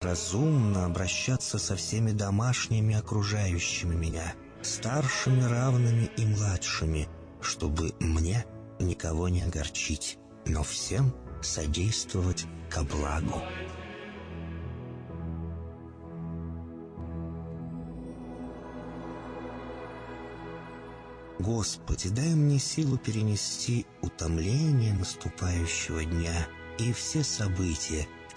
разумно обращаться со всеми домашними окружающими меня, старшими, равными и младшими, чтобы мне никого не огорчить, но всем содействовать ко благу. Господи, дай мне силу перенести утомление наступающего дня и все события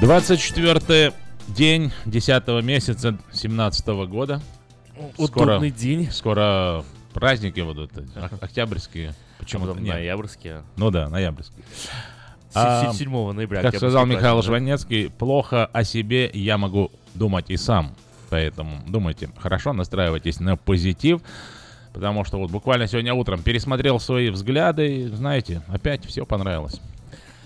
24 день 10 месяца 17 года. Удобный день. Скоро праздники будут, ок- октябрьские. Почему-то Потом нет. ноябрьские. Ну да, ноябрьские. А, с- 7 ноября. Как сказал Михаил? Жванецкий, плохо о себе я могу думать и сам. Поэтому думайте хорошо, настраивайтесь на позитив. Потому что вот буквально сегодня утром пересмотрел свои взгляды, и, знаете, опять все понравилось.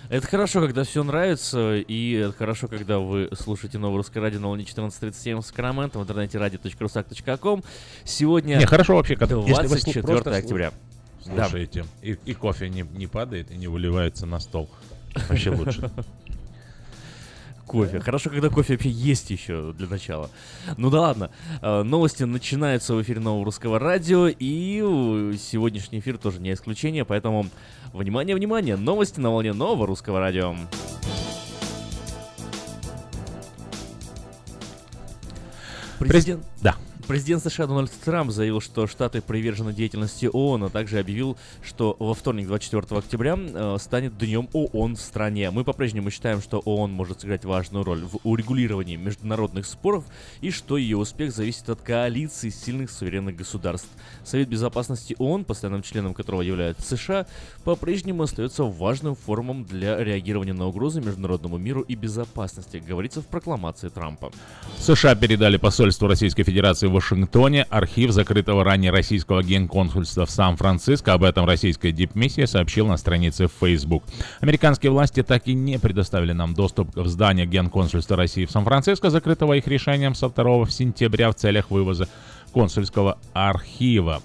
Это хорошо, когда все нравится, и это хорошо, когда вы слушаете новое русское радио на волне 1437 в Сакраменто, в интернете radio.rusak.com. Сегодня Не, хорошо вообще, когда если вы слу- 24 просто октября. Да. слушаете, и, и кофе не, не падает и не выливается на стол. Вообще лучше. Кофе. Хорошо, когда кофе вообще есть еще для начала. Ну да ладно. Э, Новости начинаются в эфире нового русского радио, и сегодняшний эфир тоже не исключение, поэтому внимание, внимание, новости на волне нового русского радио. Президент, Да. Президент США Дональд Трамп заявил, что Штаты привержены деятельности ООН, а также объявил, что во вторник, 24 октября, э, станет Днем ООН в стране. Мы по-прежнему считаем, что ООН может сыграть важную роль в урегулировании международных споров и что ее успех зависит от коалиции сильных суверенных государств. Совет Безопасности ООН, постоянным членом которого является США, по-прежнему остается важным форумом для реагирования на угрозы международному миру и безопасности, говорится в прокламации Трампа. США передали посольству Российской Федерации в Вашингтоне архив закрытого ранее российского генконсульства в Сан-Франциско. Об этом российская дипмиссия сообщила на странице в Facebook. Американские власти так и не предоставили нам доступ в здание генконсульства России в Сан-Франциско, закрытого их решением со 2 сентября в целях вывоза консульского архива.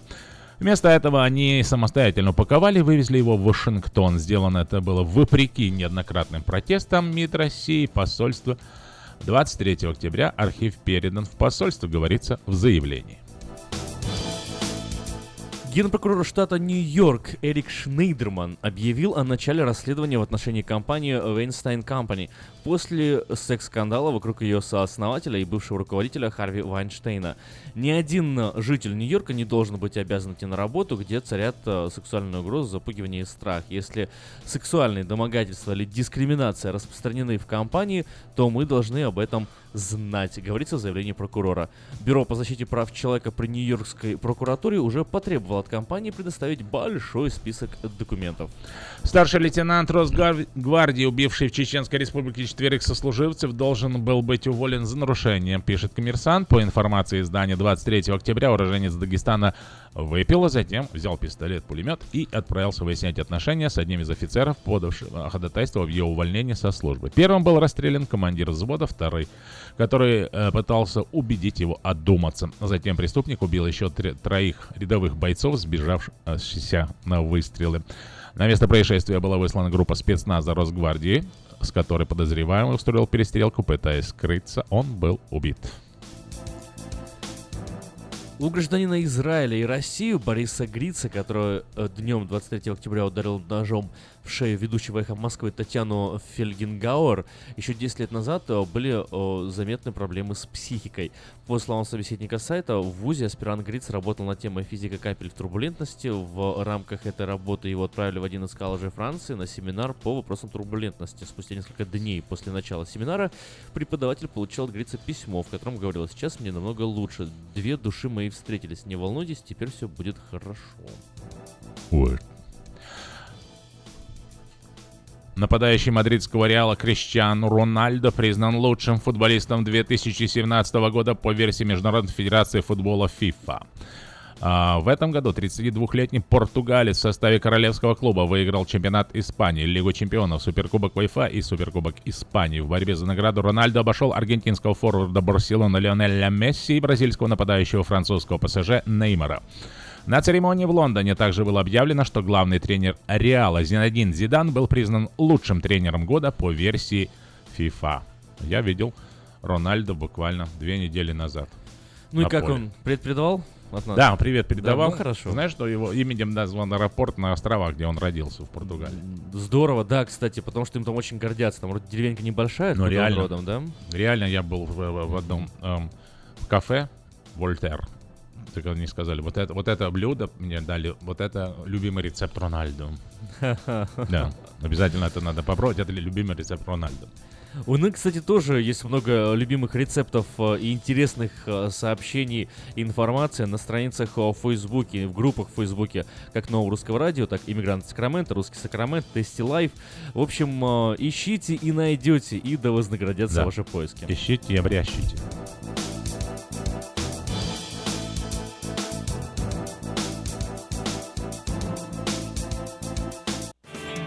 Вместо этого они самостоятельно упаковали и вывезли его в Вашингтон. Сделано это было вопреки неоднократным протестам МИД России, посольства 23 октября архив передан в посольство, говорится в заявлении. Генпрокурор штата Нью-Йорк Эрик Шнейдерман объявил о начале расследования в отношении компании Weinstein Company после секс-скандала вокруг ее сооснователя и бывшего руководителя Харви Вайнштейна. Ни один э, житель Нью-Йорка не должен быть обязан идти на работу, где царят э, сексуальные угрозы, запугивание и страх. Если сексуальные домогательства или дискриминация распространены в компании, то мы должны об этом знать, говорится в заявлении прокурора. Бюро по защите прав человека при Нью-Йоркской прокуратуре уже потребовало от компании предоставить большой список документов. Старший лейтенант Росгвардии, убивший в Чеченской республике четверых сослуживцев, должен был быть уволен за нарушение, пишет коммерсант. По информации издания 23 октября уроженец Дагестана выпил, а затем взял пистолет-пулемет и отправился выяснять отношения с одним из офицеров, подавшего ходатайство в ее увольнение со службы. Первым был расстрелян командир взвода, второй, который э, пытался убедить его одуматься. Затем преступник убил еще три, троих рядовых бойцов, сбежавшихся на выстрелы. На место происшествия была выслана группа спецназа Росгвардии, с которой подозреваемый устроил перестрелку, пытаясь скрыться. Он был убит. У гражданина Израиля и России Бориса Грица, который э, днем 23 октября ударил ножом в шею ведущего эхо Москвы Татьяну Фельгенгауэр, еще 10 лет назад э, были э, заметны проблемы с психикой. По словам собеседника сайта, в ВУЗе аспирант Гриц работал над темой физика капель в турбулентности. В рамках этой работы его отправили в один из колледжей Франции на семинар по вопросам турбулентности. Спустя несколько дней после начала семинара преподаватель получил от Грица письмо, в котором говорилось, сейчас мне намного лучше. Две души мои встретились. Не волнуйтесь, теперь все будет хорошо. Вот. Нападающий мадридского Реала Криштиану Рональдо признан лучшим футболистом 2017 года по версии Международной Федерации футбола FIFA. А в этом году 32-летний португалец в составе королевского клуба выиграл чемпионат Испании, Лигу чемпионов, Суперкубок УЕФА и Суперкубок Испании. В борьбе за награду Рональдо обошел аргентинского форварда Барселоны Лионеля Месси и бразильского нападающего французского ПСЖ Неймара. На церемонии в Лондоне также было объявлено, что главный тренер Реала Зинадин Зидан был признан лучшим тренером года по версии FIFA. Я видел Рональдо буквально две недели назад. Ну и как поле. он предпредавал? Да, привет передавал. Да, ну хорошо. Знаешь, что его именем назван аэропорт на островах, где он родился, в Португалии. Здорово, да, кстати, потому что им там очень гордятся. Там вроде деревенька небольшая, но реально, родом, да? Реально, я был в, в, в одном эм, кафе, Вольтер, так они сказали, вот это, вот это блюдо мне дали, вот это любимый рецепт Рональду. Да, обязательно это надо попробовать, это любимый рецепт Рональду. У нас, кстати, тоже есть много любимых рецептов э, и интересных э, сообщений и информации на страницах в Фейсбуке, в группах в Фейсбуке, как Нового Русского Радио, так Иммигрант Сакраменто, Русский Сакраменто, Tasty Life. В общем, э, ищите и найдете, и да вознаградятся да. ваши поиски. Ищите и обрящите.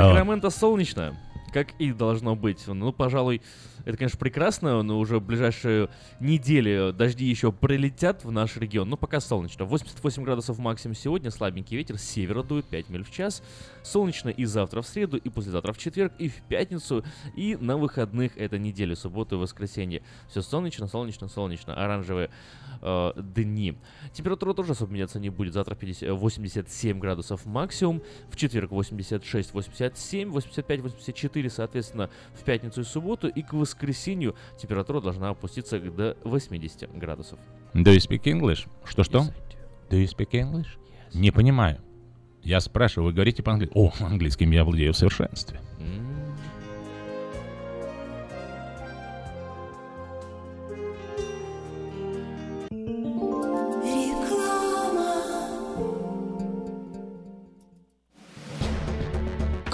Сакраменто солнечно, как и должно быть. Ну, пожалуй, это, конечно, прекрасно, но уже в ближайшие недели дожди еще прилетят в наш регион. Но пока солнечно. 88 градусов максимум сегодня, слабенький ветер, с севера дует 5 миль в час. Солнечно и завтра в среду, и послезавтра в четверг, и в пятницу, и на выходных это неделю, субботу и воскресенье. Все солнечно, солнечно, солнечно. Оранжевые э, дни. Температура тоже особо меняться не будет. Завтра 50, 87 градусов максимум, в четверг 86, 87, 85, 84, соответственно, в пятницу и субботу, и к воскресенью температура должна опуститься до 80 градусов. Do you speak English? Что-что? Yes, do. do you speak English? Yes. Не понимаю. Я спрашиваю, вы говорите по-английски? О, английским я владею в совершенстве. Mm.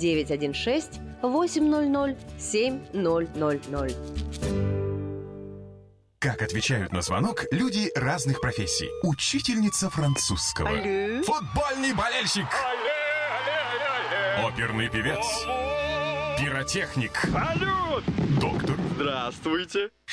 916 800 7000. Как отвечают на звонок люди разных профессий. Учительница французского. Алле. Футбольный болельщик. Алле, алле, алле. Оперный певец. Пиротехник. Салют! Доктор. Здравствуйте.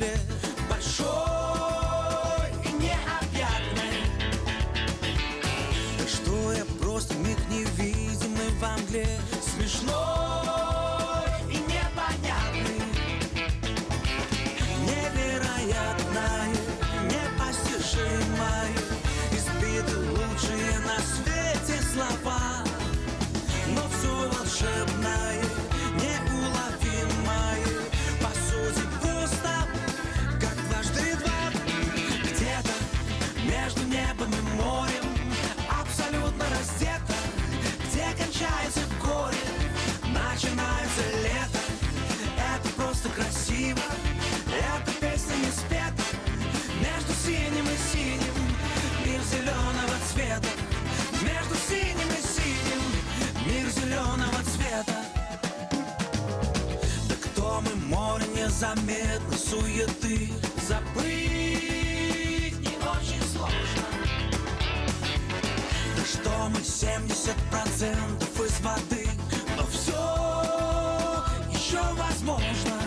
На незаметной суеты. Забыть не очень сложно. Да что мы 70% из воды. Но все еще возможно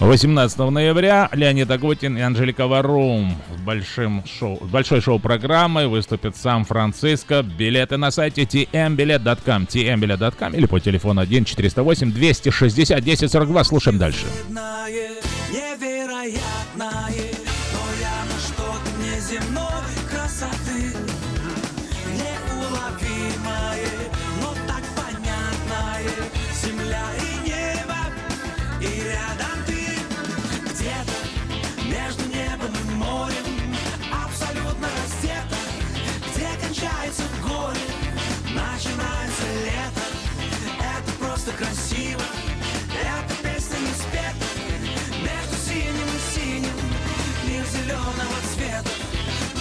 18 ноября Леонид Агутин и Анжелика Варум с большим шоу, с большой шоу-программой выступят в Сан-Франциско. Билеты на сайте tmbilet.com, tmbilet.com или по телефону 1 408 260 1042. Слушаем дальше. Невероятное, но красиво. Эта песня не спета Между синим и синим Мир зеленого цвета.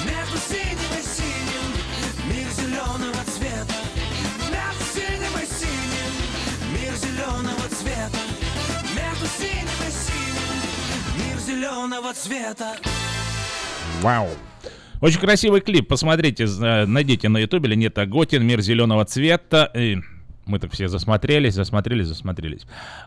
Между синим и синим Мир зеленого цвета. Между синим и синим Мир зеленого цвета. Между синим и синим Мир зеленого цвета. Вау! Очень красивый клип, посмотрите, э, найдите на ютубе Леонид Агутин, «Мир зеленого цвета». Мы так все засмотрелись, засмотрелись, засмотрелись.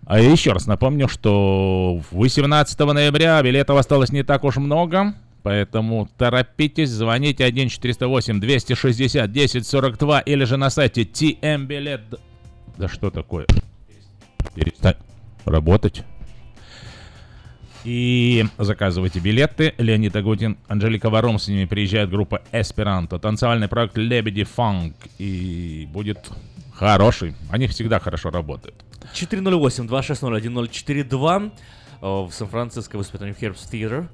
А еще раз напомню, что 18 ноября билетов осталось не так уж много, поэтому торопитесь, звоните 1 408 260 1042 или же на сайте TM билет. Да что такое? Перестань работать. И заказывайте билеты. Леонид Агутин, Анжелика Варум, с ними приезжает группа Эсперанто. Танцевальный проект Лебеди Фанк. И будет хороший. Они всегда хорошо работают. 408-260-1042 э, в Сан-Франциско выступит Herbst Theater.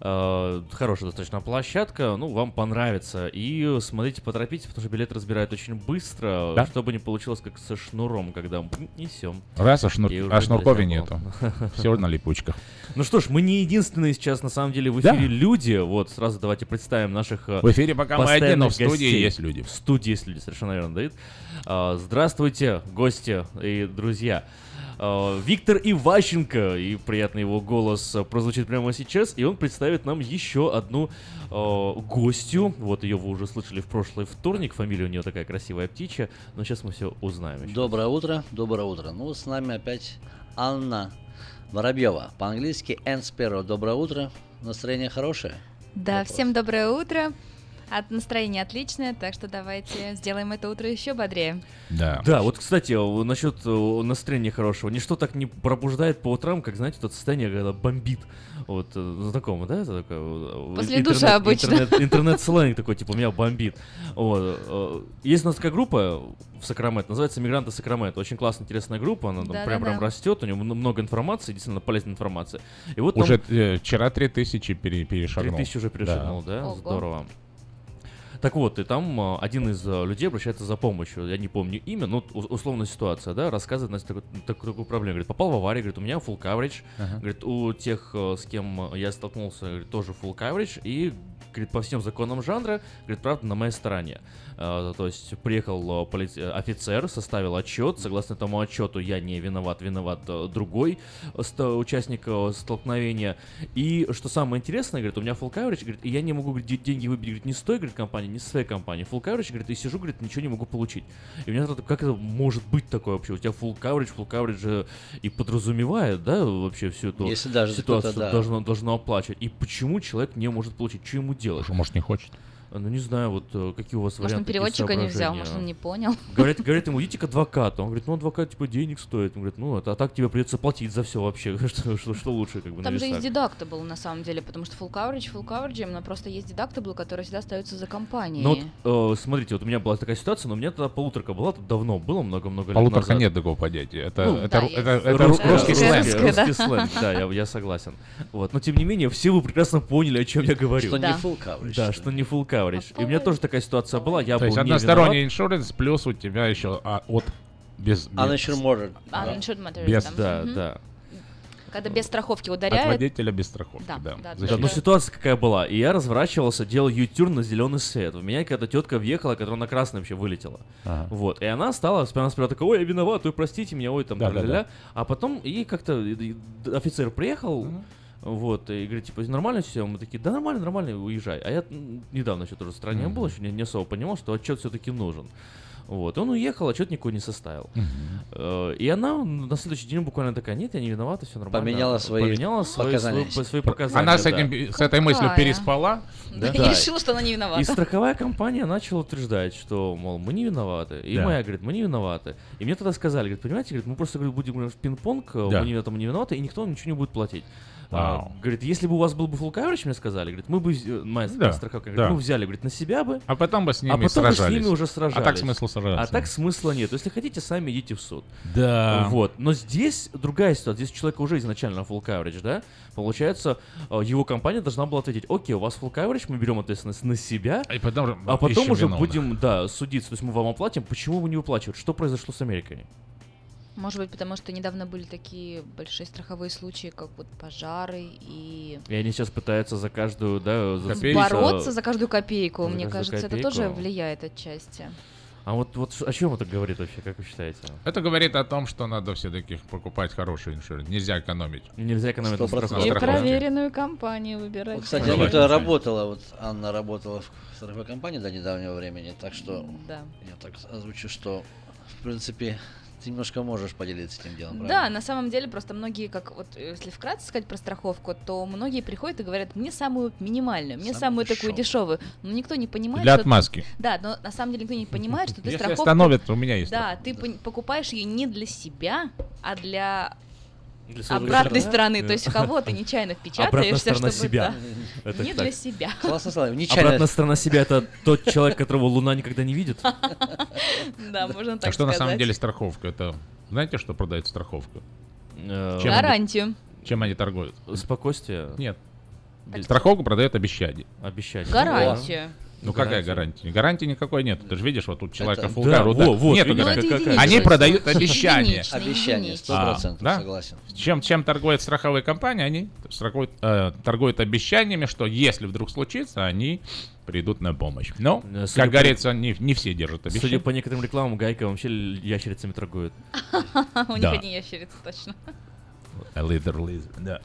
Э, Хорошая достаточно площадка, ну, вам понравится. И смотрите, поторопитесь, потому что билет разбирают очень быстро, Да? чтобы не получилось как со шнуром, когда мы несем. Раз, а, шнур... А шнуркови нету. Все на липучках. Ну что ж, мы не единственные сейчас, на самом деле, в Да. эфире люди. Вот, сразу давайте представим наших э, В эфире пока мы одни, но в студии гостей. есть люди. В студии есть люди, совершенно верно, Давид. А, Здравствуйте, гости и друзья. А, Виктор Иващенко, и приятный его голос прозвучит прямо сейчас, и он представит нам еще одну а, гостью. Вот ее вы уже слышали в прошлый вторник, фамилия у нее такая красивая птичья, но сейчас мы все узнаем. еще. Доброе утро, доброе утро. Ну, с нами опять Анна Воробьева. По-английски Энн Сперо. Доброе утро. Настроение хорошее? Да, всем доброе утро. От настроения отличное, так что давайте сделаем это утро еще бодрее. Да. Да, вот, кстати, насчет настроения хорошего. Ничто так не пробуждает по утрам, как, знаете, тот состояние, когда бомбит. Вот, э, знакомо, да? Это такое, э, После душа обычно. Интернет, интернет-сленг такой, типа, меня бомбит. Вот. э, Есть у нас такая группа в Сакраменто, называется «Мигранты Сакраменто». Очень классная, интересная группа, она там прям, Да-да-да. прям растет, у нее много информации, действительно полезной информации. И вот там Уже э, вчера 3000 пере- перешагнул. 3000 уже перешагнул, да? Ого. Здорово. Так вот, и там а, один из а, людей обращается за помощью. Я не помню имя, но условная ситуация, да, рассказывает Настя такую, такую, такую проблему. Говорит, попал в аварию, говорит, у меня full coverage. Ага. Говорит, у тех, э, с кем я столкнулся, говорит, тоже full coverage. И, говорит, по всем законам жанра, говорит, правда, на моей стороне. А, то есть приехал э, полиц- э, офицер, составил отчет. Согласно этому отчету, я не виноват, виноват э, другой э, участник э, столкновения. И что самое интересное, говорит, у меня full coverage, говорит, и я не могу говорит, де- деньги выбить, говорит, не с той, говорит, компании, не с своей компании. Full coverage, говорит, и сижу, говорит, ничего не могу получить. И у меня тогда, как это может быть такое вообще? У тебя full coverage, full coverage же и подразумевает, да, вообще всю эту Если даже ситуацию да. должно, должно оплачивать. И почему человек не может получить? Что ему делать? Может, не хочет? Ну, не знаю, вот э, какие у вас Может, он варианты, переводчика не взял, может, он не понял. Говорят, говорят ему, идите к адвокату. Он говорит, ну, адвокат, типа, денег стоит. Он говорит, ну, это, а так тебе придется платить за все вообще. что, что, что лучше, как бы, Там же есть дедактабл на самом деле, потому что full coverage, full coverage, но просто есть дедактабл, который всегда остается за компанией. Ну вот, э, смотрите, вот у меня была такая ситуация, но у меня тогда полуторка была, тут давно было, много-много лет Полуторка назад. нет такого понятия. Это, Ну, это, да, это, это ру- Русская- русский сленг. Русский сленг, да, я, я согласен. Вот, но тем не менее, все вы прекрасно поняли, о чем я говорю. Что Да. не full coverage. Да, что что не full coverage. И у меня тоже такая ситуация была, я То есть был не односторонний иншуренс, плюс у тебя еще а, от без, без- Uninsured motor. Uninsured motorist, Без- там. Да, да. Когда без страховки От ударяет. водителя без страховки, Да, да. да, Да, но ситуация какая была. И я разворачивался, делал ютюр на зеленый свет. В меня какая-то тетка въехала, которая на красный вообще вылетела. Ага. Вот. И она стала, она сперва такая, ой, я виноват, ой, простите меня, ой, там, Да, да, ля-ля-ля». А потом и как-то и- и офицер приехал, вот, и говорит, типа, нормально все? Мы такие, да нормально, нормально, уезжай. А я недавно еще тоже в стране Мгм. был, еще не, не особо понимал, что отчет все-таки нужен. Вот, он уехал, отчет никакой не составил. Э, И она на следующий день буквально такая, нет, я не виновата, все нормально. Поменяла свои Поменяла свои, показания. свои, свои показания. Она с, да. этим, с этой мыслью переспала. Да, Да. И решила, что она не виновата. И страховая компания начала утверждать, что, мол, мы не виноваты. И Да. моя говорит, мы не виноваты. И мне тогда сказали, говорит, понимаете, говорит, мы просто говорит, будем играть в пинг-понг, э, Да. мы не виноваты, мы не виноваты, и никто вам ничего не будет платить. А, Вау. говорит, если бы у вас был бы full coverage, мне сказали, говорит, мы бы, вз- моя Да, страховка, говорит, да. мы взяли, говорит, на себя бы, А потом бы с ними а потом бы с сражались. ними уже сражались. А так смысла сражаться. А так смысла нет. Если хотите, сами идите в суд. Да. Вот. Но здесь другая ситуация. Здесь у человека уже изначально full coverage, да? Получается, э, его компания должна была ответить, окей, у вас full coverage, мы берем ответственность на себя, И потом, а потом уже виновных. будем, да, судиться. То есть мы вам оплатим, почему вы не выплачиваете? Что произошло с Америкой? Может быть, потому что недавно были такие большие страховые случаи, как вот пожары и И они сейчас пытаются за каждую, да, за Копеечку. бороться за каждую копейку. За Мне каждую кажется, это копейку. тоже влияет отчасти. А вот, вот о чем это говорит вообще, как вы считаете? Это говорит о том, что надо все-таки покупать хороший иншуринс. Нельзя экономить. Нельзя экономить на Сто процентов. страховке. И проверенную компанию выбирать. Вот, кстати. Анита работала, вот Анна работала в страховой компании до недавнего времени, так что Да. я так озвучу, что в принципе ты немножко можешь поделиться этим делом, Да, правильно? на самом деле просто многие, как вот э, если вкратце сказать про страховку, то многие приходят и говорят, мне самую минимальную, мне Самую самую такую дешевую. Но никто не понимает, Для что... отмазки. Да, но на самом деле никто не понимает, что ты Если страховку... остановят, то у меня есть. Да, ты покупаешь ее не для себя, а для обратной стороны. То есть кого ты нечаянно Обратная впечатаешься, сторона чтобы... себя. да, Это Не так. для себя. Классно сказали, нечаянно. Обратная сторона себя это тот человек, которого Луна никогда не видит. Да, можно так А что на самом сказать. деле страховка? Это знаете, что продает страховка? Э, Чем? Гарантию. Чем они торгуют? Спокойствие. Нет. Страховку продает обещание. Обещание. Гарантию. Ну какая гарантия? Гарантии никакой нет. Ты же видишь, вот тут человека Это- full Да, cover, во, вот, нету гарантии. какая- Они продают Обещание, единичный. сто А, процентов, да? согласен. Чем, чем торгуют страховые компании? Они страхуют, э, торгуют обещаниями, что если вдруг случится, они придут на помощь. Но, Э, судя как по- говорится, не, не все держат Судя обещания. по некоторым рекламам, Гайка вообще ящерицами торгует. У них одни ящерицы, точно. Little lizard, да.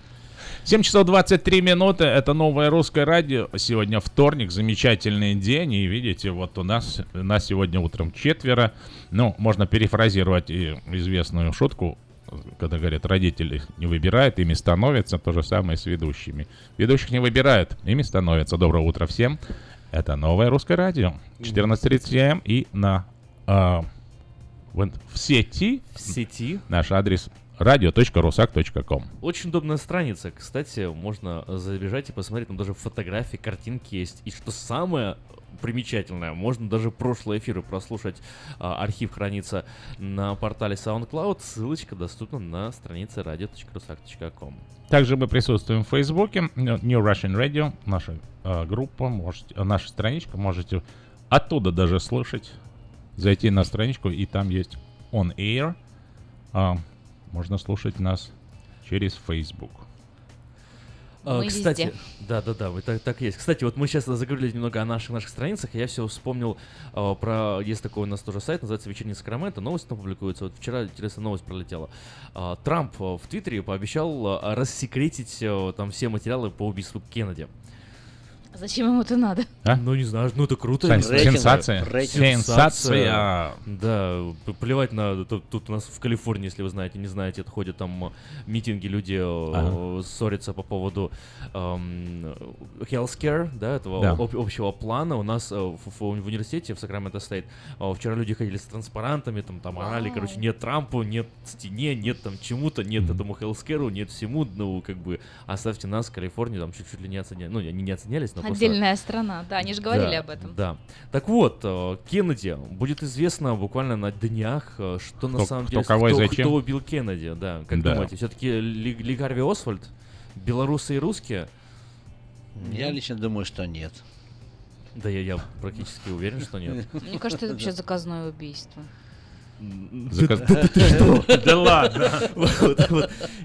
7 часов 23 минуты, это новое русское радио. Сегодня вторник, замечательный день. И видите, вот у нас, нас сегодня утром четверо. Ну, можно перефразировать и известную шутку, когда говорят, родители не выбирают, ими становятся. То же самое с ведущими. Ведущих не выбирают, ими становятся. Доброе утро всем. Это новое русское радио. 14.30 м и на в, в сети В сети. наш адрес radio.rusak.com. Очень удобная страница. Кстати, можно забежать и посмотреть, там даже фотографии, картинки есть. И что самое примечательное, можно даже прошлые эфиры прослушать. А, архив хранится на портале SoundCloud. Ссылочка доступна на странице radio.rusak.com. Также мы присутствуем в Фейсбуке, New Russian Radio, наша э, группа, можете, э, наша страничка, можете оттуда даже слушать, зайти на страничку, и там есть On Air, А, можно слушать нас через Facebook. А, Мы кстати, везде. да, да, да, вы так, так есть. Кстати, вот мы сейчас заговорили немного о наших наших страницах, и я все вспомнил а, про есть такой у нас тоже сайт, называется Вечерний Сакраменто, новости там публикуются. Вот вчера интересная новость пролетела. А, Трамп а, в Твиттере пообещал а, рассекретить а, там все материалы по убийству Кеннеди. Зачем ему это надо? А? Ну не знаю, ну это круто. Сен- знаю. Сенсация. Рейтинг. Сенсация. Да, плевать на... Тут, тут у нас в Калифорнии, если вы знаете, не знаете, отходят там э, митинги, люди э, Ага. ссорятся по поводу эм, healthcare, да, этого Да. об- общего плана. У нас э, в, в- в университете, в Сакраменто Стейт, э, вчера люди ходили с транспарантами, там, там орали, Вау. короче, нет Трампу, нет стене, нет там чему-то, нет Мгм. этому healthcare, нет всему, ну, как бы, оставьте нас, Калифорнию, там чуть-чуть ли не оценяли, ну, они не оценялись, но просто... Отдельная страна, да, они же говорили Да, об этом. Да. Так вот, э, Кеннеди будет известно буквально на днях, э, что на Кто- самом кто деле кого и кто, зачем? кто убил Кеннеди, да. Как Да. думаете, все-таки Ли, Ли Гарви Освальд, белорусы и русские? Я лично думаю, что нет. Да, я, я практически уверен, что нет. Мне кажется, это вообще заказное убийство. Заказ- Да да ты что? Да ладно.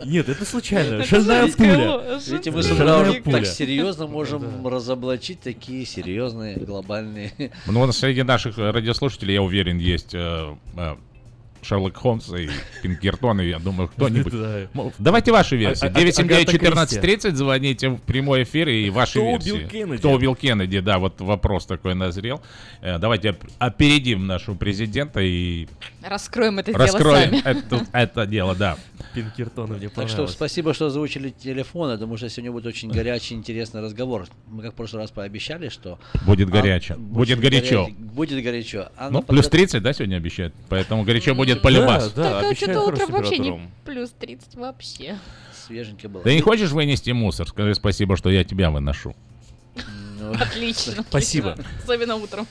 Нет, это случайно. Шальная пуля. Видите, мы с так серьезно можем разоблачить такие серьезные глобальные... Ну, вот среди наших радиослушателей, я уверен, есть э, э, Шерлок Холмс и Пинкертон, и я думаю, кто-нибудь... Давайте ваши версии. А- а- Агата 979-1430, звоните в прямой эфир и ваши Кто версии. убил Кеннеди? Кто убил Кеннеди, да, вот вопрос такой назрел. Э, Давайте оп- опередим нашего президента и Раскроем это раскроем дело сами. это, дело, да. Пинкертона мне Так что спасибо, что озвучили телефон. Я думаю, что сегодня будет очень горячий, интересный разговор. Мы как в прошлый раз пообещали, что... Будет Ан- горячо. Будет горячо. горя- Будет горячо. Анна Ну, плюс подго- 30, да, сегодня обещают? Поэтому горячо будет полюбас. Да, Так, а что-то утром вообще не плюс 30 вообще. Свеженько было. Ты не хочешь вынести мусор? Скажи спасибо, что я тебя выношу. Ну, Отлично. Спасибо. Особенно утром.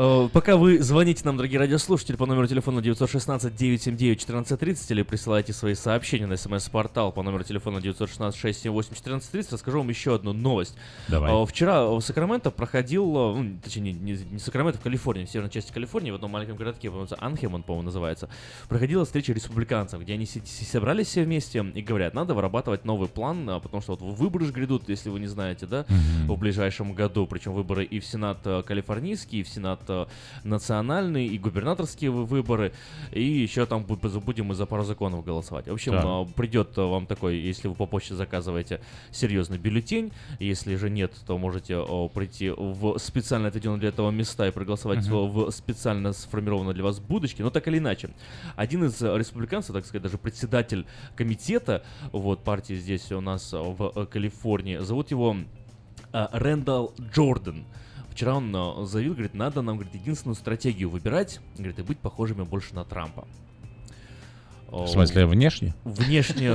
Э, Пока вы звоните нам, дорогие радиослушатели, по номеру телефона 916-979-1430 или присылайте свои сообщения на смс-портал по номеру телефона 916-678-1430, расскажу вам еще одну новость. Давай. Э, Вчера в Сакраменто проходил, э, ну, точнее, не, не- Сакраменто, в Калифорнии, в северной части Калифорнии, в одном маленьком городке, по-моему, Анхем он, по-моему, называется, проходила встреча республиканцев, где они собрались все вместе и говорят, надо вырабатывать новый план, потому что вот выборы же грядут, если вы не знаете, да, в ближайшем году, причем выборы и в Сенат калифорнийский, и в Сенат э, национальный, и губернаторские вы- выборы, и еще там бу- будем мы за пару законов голосовать. В общем, Да. э, придет вам такой, если вы по почте заказываете серьезный бюллетень, если же нет, то можете прийти в специально отведенные для этого места и проголосовать Мгм. в специально сформированной для вас будочке, но так или иначе. Один из республиканцев, так сказать, даже председатель комитета вот партии здесь у нас в э, Калифорнии, зовут его э, Рэндалл Джордан. Вчера он э, заявил, говорит, надо нам, говорит, единственную стратегию выбирать, говорит, и быть похожими больше на Трампа. В смысле, внешне? Внешне,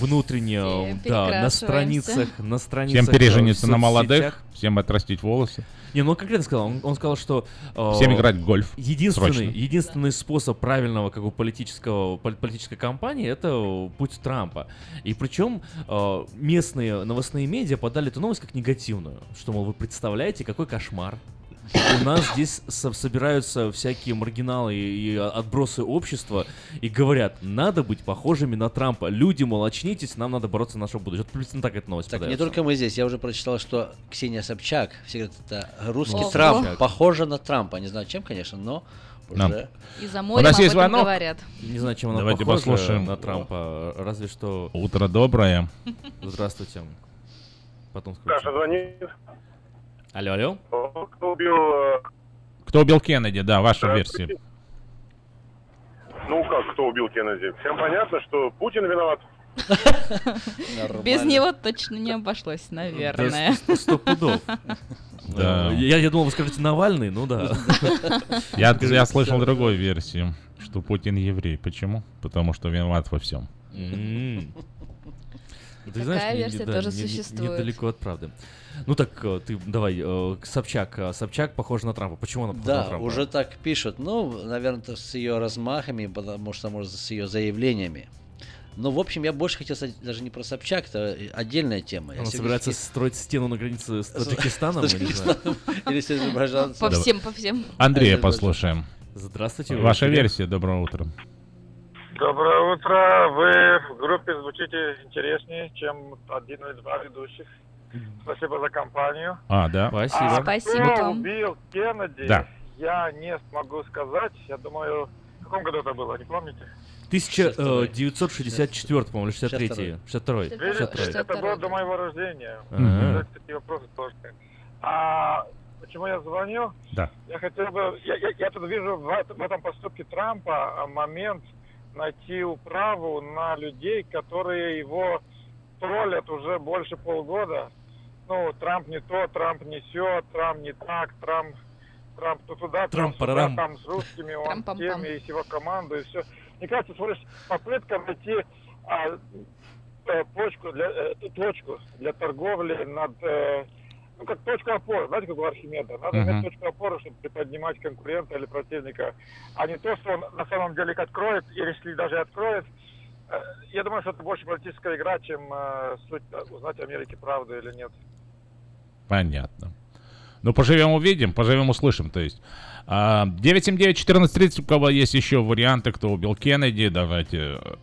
внутренне, да, на страницах, на страницах. Всем э, пережениться в на молодых, всем отрастить волосы, Не, ну он конкретно сказал, он, он сказал, что... э, всем играть в гольф. Единственный, Срочно. единственный способ правильного как бы политического пол- политической кампании это э, путь Трампа. И причем э, местные новостные медиа подали эту новость как негативную, что мол вы представляете какой кошмар. У нас здесь со- собираются всякие маргиналы и, и отбросы общества и говорят, надо быть похожими на Трампа. Люди, мол, очнитесь, нам надо бороться за наше будущее. Вот приблизительно так эта новость Так, не подается. только мы здесь. Я уже прочитал, что Ксения Собчак, все говорят, это русский Ого. Трамп, похоже на Трампа. Не знаю, чем, конечно, но Да. уже... И за У морем нас об есть этом звонок. говорят. Не знаю, чем она Давайте похожа послушаем. на Трампа. Разве что... Утро доброе. Здравствуйте. Потом Саша скажу. звонит. Алло, алло. Кто убил... э, Кто убил Кеннеди, да, ваша версия. Ну как, кто убил Кеннеди? Всем понятно, что Путин виноват. Без него точно не обошлось, наверное. Да, сто- пудов. Да. Э, Я, я думал, вы скажете Навальный, ну да. Я, я слышал другую версию, что Путин еврей. Почему? Потому что виноват во всем. Ты Такая знаешь, не- не- версия да, тоже не- существует. Недалеко от правды. Ну так, э, ты давай, э, Собчак. э, Собчак похожа на Трампа. Почему она похожа на Да, Трампа? уже так пишут. Ну, наверное, с ее размахами, потому что, может, с ее заявлениями. Но, в общем, я больше хотел сказать даже не про Собчак, это отдельная тема. Я Она всё-таки собирается хотел- строить стену на границе с Таджикистаном, я или с Азербайджаном. По всем, по всем. Андрея послушаем. Здравствуйте. Ваша версия, доброе утро. Доброе утро. Вы в группе звучите интереснее, чем один или два ведущих. Спасибо за компанию. А, да? Спасибо. А Спасибо кто вам. убил Кеннеди, Да. я не смогу сказать. Я думаю, в каком году это было, не помните? 1964, по-моему, или 63 62 Видите, 62 это было до моего рождения. Задать такие вопросы сложные. А почему я звоню? Да. Я хотел бы, я, я, я тут вижу в, в этом поступке Трампа а, момент найти управу на людей, которые его троллят уже больше полгода. Ну, Трамп не то, Трамп не все, Трамп не так, Трамп, Трамп то туда, Трамп сюда, Трам-парарам. там с русскими, он с теми, и с его командой, и все. Мне кажется, лишь попытка найти а, э, почку для, э, точку для торговли над э, ну, как точка опоры, знаете, как у Архимеда. Надо Мгм. иметь точку опоры, чтобы приподнимать конкурента или противника, а не то, что он на самом деле их откроет, или если даже откроет. Э, Я думаю, что это больше политическая игра, чем э, суть э, узнать Америке правду или нет. Понятно. Ну, поживем увидим, поживем услышим, то есть. А, 979-1430, у кого есть еще варианты, кто убил Кеннеди, давайте э,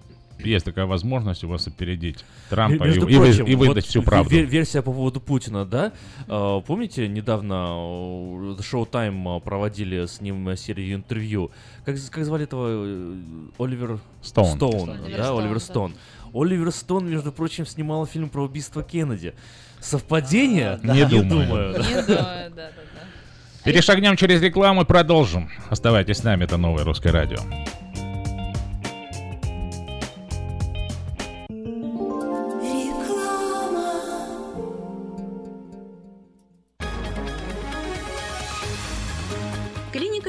есть такая возможность у вас опередить Трампа Между и, и вы- прочим, и выдать вот всю правду. ве- Версия по поводу Путина, да? А, Помните, недавно э, Showtime а, проводили с ним серию интервью. Как, как звали этого? э, Оливер Стоун. Стоун, Оливер да, Стоун, Оливер да. Стоун. Оливер Стоун, между прочим, снимал фильм про убийство Кеннеди. Совпадение? Не думаю. да. Не думаю, да, да, да. Перешагнем через рекламу и продолжим. Оставайтесь с нами, это новое русское радио.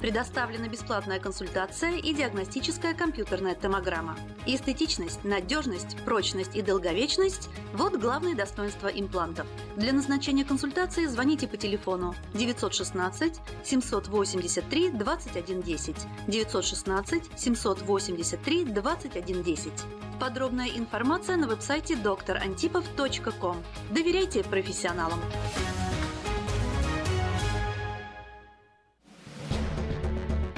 Предоставлена бесплатная консультация и диагностическая компьютерная томограмма. Эстетичность, надежность, прочность и долговечность – вот главные достоинства имплантов. Для назначения консультации звоните по телефону 916 783 2110 916 783 2110. Подробная информация на веб-сайте drantipov.com. Доверяйте профессионалам.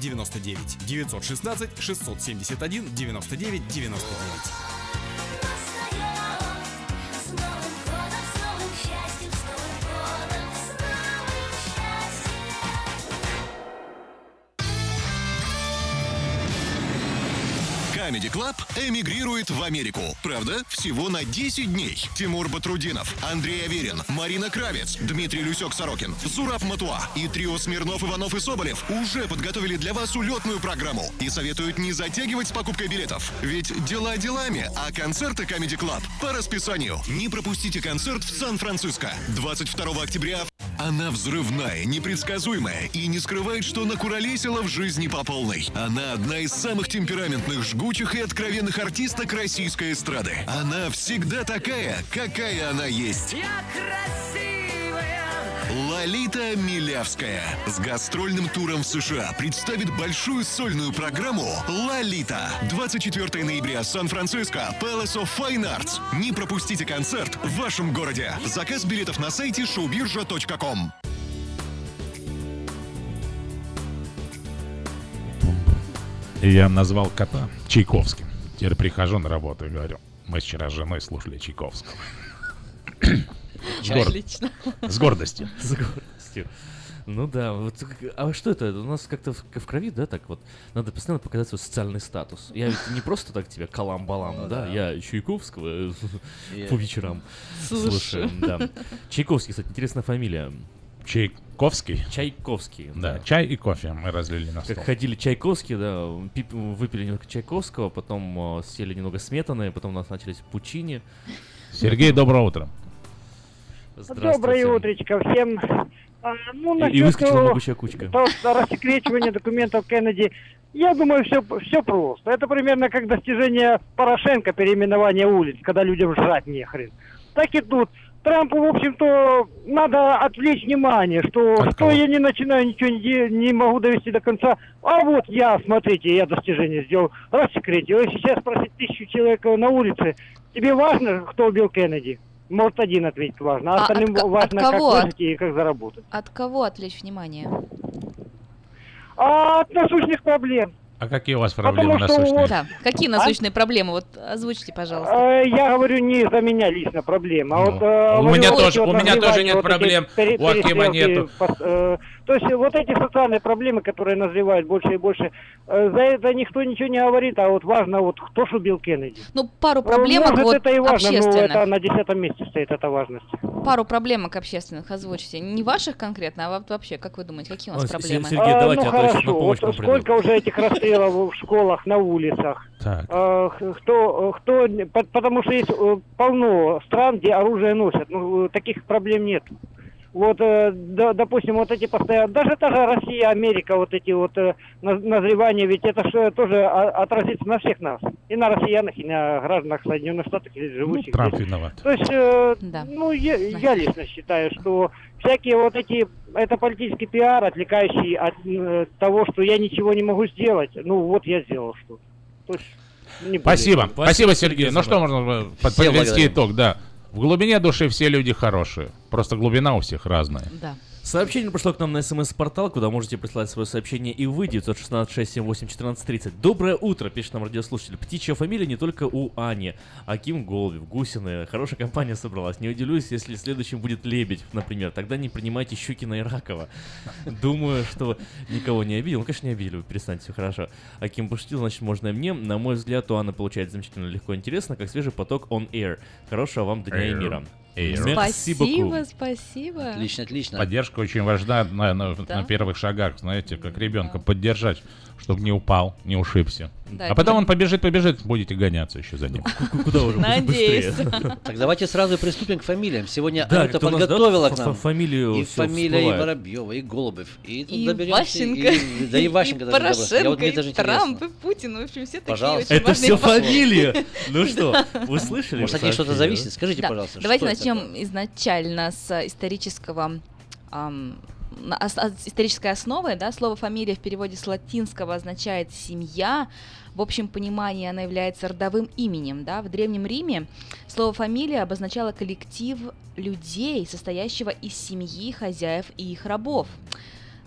99 916 671 99 99. Comedy Club эмигрирует в Америку. Правда, всего на 10 дней. Тимур Батрудинов, Андрей Аверин, Марина Кравец, Дмитрий Люсек-Сорокин, Зураб Матуа и трио Смирнов, Иванов и Соболев уже подготовили для вас улетную программу и советуют не затягивать с покупкой билетов. Ведь дела делами, а концерты Comedy Club по расписанию. Не пропустите концерт в Сан-Франциско 22 октября. Она взрывная, непредсказуемая и не скрывает, что накуролесила в жизни по полной. Она одна из самых темпераментных, жгучих и откровенных артисток российской эстрады. Она всегда такая, какая она есть. Лолита Милявская с гастрольным туром в США представит большую сольную программу «Лолита». 24 ноября, Сан-Франциско, Palace of Fine Arts. Не пропустите концерт в вашем городе. Заказ билетов на сайте showbirja.com. я назвал кота Чайковским. Теперь прихожу на работу и говорю, мы вчера с женой слушали Чайковского. С гор- Отлично. С гордостью. С гордостью. Ну да, вот, а что это? У нас как-то в, в крови, да, так вот, надо постоянно показать свой социальный статус. Я ведь не просто так тебя калам-балам, Ну да, да. я Чайковского э, Я- по вечерам Слушаю. слушаю. Да. Чайковский, кстати, интересная фамилия. Чайковский? Чайковский, Да, да. чай и кофе мы разлили на стол. Как ходили Чайковские, да, выпили немного Чайковского, потом э, съели немного сметаны, потом у нас начались пучини. Сергей, доброе утро. Доброе утречко всем. А, ну, И- и выскочила могучая кучка. того, что рассекречивание документов Кеннеди, я думаю, все, все просто. Это примерно как достижение Порошенко переименования улиц, когда людям жрать не хрен. так и тут. Трампу, в общем-то, надо отвлечь внимание, что что я не начинаю, ничего не, не могу довести до конца. А вот я, смотрите, я достижение сделал, рассекретил. Если сейчас спросить тысячу человек на улице, тебе важно, кто убил Кеннеди? Может, один ответить важно, а, А остальным от важно, от как кого? выжить и как заработать. От кого отвлечь внимание? А от насущных проблем. А какие у вас Потому проблемы что насущные? вот- Да. Какие А? насущные проблемы? Вот озвучьте, пожалуйста. Э, Я говорю не за меня лично проблема. а вот, э, Ну, У говорю, меня тоже- у меня тоже нет вот проблем, пере- у Акима нету. пос- э, То есть вот эти социальные проблемы, которые назревают больше и больше, э, за это никто ничего не говорит, а вот важно, вот кто ж убил Кеннеди. Ну, пару Э, проблемок Может, вот это и важно, но это на десятом месте стоит, эта важность. Пару проблемок общественных озвучите. Не ваших конкретно, а вот вообще, как вы думаете, какие у нас Ой, проблемы? Сергей, А, давайте, ну а хорошо, на помощь вот сколько уже этих расстрелов в школах, на улицах. Так. Х- Кто, кто, по- потому что есть э, полно стран, где оружие носят. Ну, таких проблем нет. Вот, э, да- допустим, вот эти постоянно, даже та же Россия, Америка, вот эти вот э, на- назревания, ведь это же тоже а- отразится на всех нас. И на россиянах, и на гражданах Соединенных Штатов, или живущих Трамп здесь. виноват. То есть, э, Да. ну, я, я лично считаю, что всякие вот эти, это политический пиар, отвлекающий от э, того, что я ничего не могу сделать. Ну, вот я сделал что-то. То есть, не более Спасибо. Спасибо, Сергей. Ну что можно э, подвести итог, да. В глубине души все люди хорошие. Просто глубина у всех разная. Да. Сообщение пришло к нам на смс-портал, куда можете прислать свое сообщение и вы, 916 678 1430. Доброе утро, пишет нам радиослушатель. Птичья фамилия не только у Ани. Аким Голубев, Гусины. Хорошая компания собралась. Не удивлюсь, если следующим будет Лебедь, например. Тогда не принимайте Щукина и Ракова. Думаю, что никого не обидел. Ну, конечно, не обидел, перестаньте, все хорошо. Аким пошутил, значит, можно и мне. На мой взгляд, у Анны получается замечательно легко и интересно, как свежий поток on air. Хорошего вам дня и мира. Air. Спасибо, beaucoup. спасибо. Отлично, отлично. Поддержка очень важна на, на- Да. на первых шагах, знаете, как ребенка поддержать, чтобы не упал, не ушибся. Да, а потом он побежит, побежит, будете гоняться еще за ним. Куда уже? Надеюсь. Так давайте сразу приступим к фамилиям. Сегодня Анюта подготовила к нам. фамилию и фамилия, и. Воробьева, и Голубев. И тут И доберемся, Ващенко, да и Ващенко даже доберемся. Я вот Порошенко, мне и даже Трамп, и Путин. В общем, все такие очень Это все фамилии. Ну что, вы слышали? Может, от них что-то зависит? Скажите, пожалуйста, Давайте начнем изначально с исторического исторической основы, да, слово фамилия в переводе с латинского означает семья. В общем понимании она является родовым именем, да. В древнем Риме слово фамилия обозначало коллектив людей, состоящего из семьи хозяев и их рабов.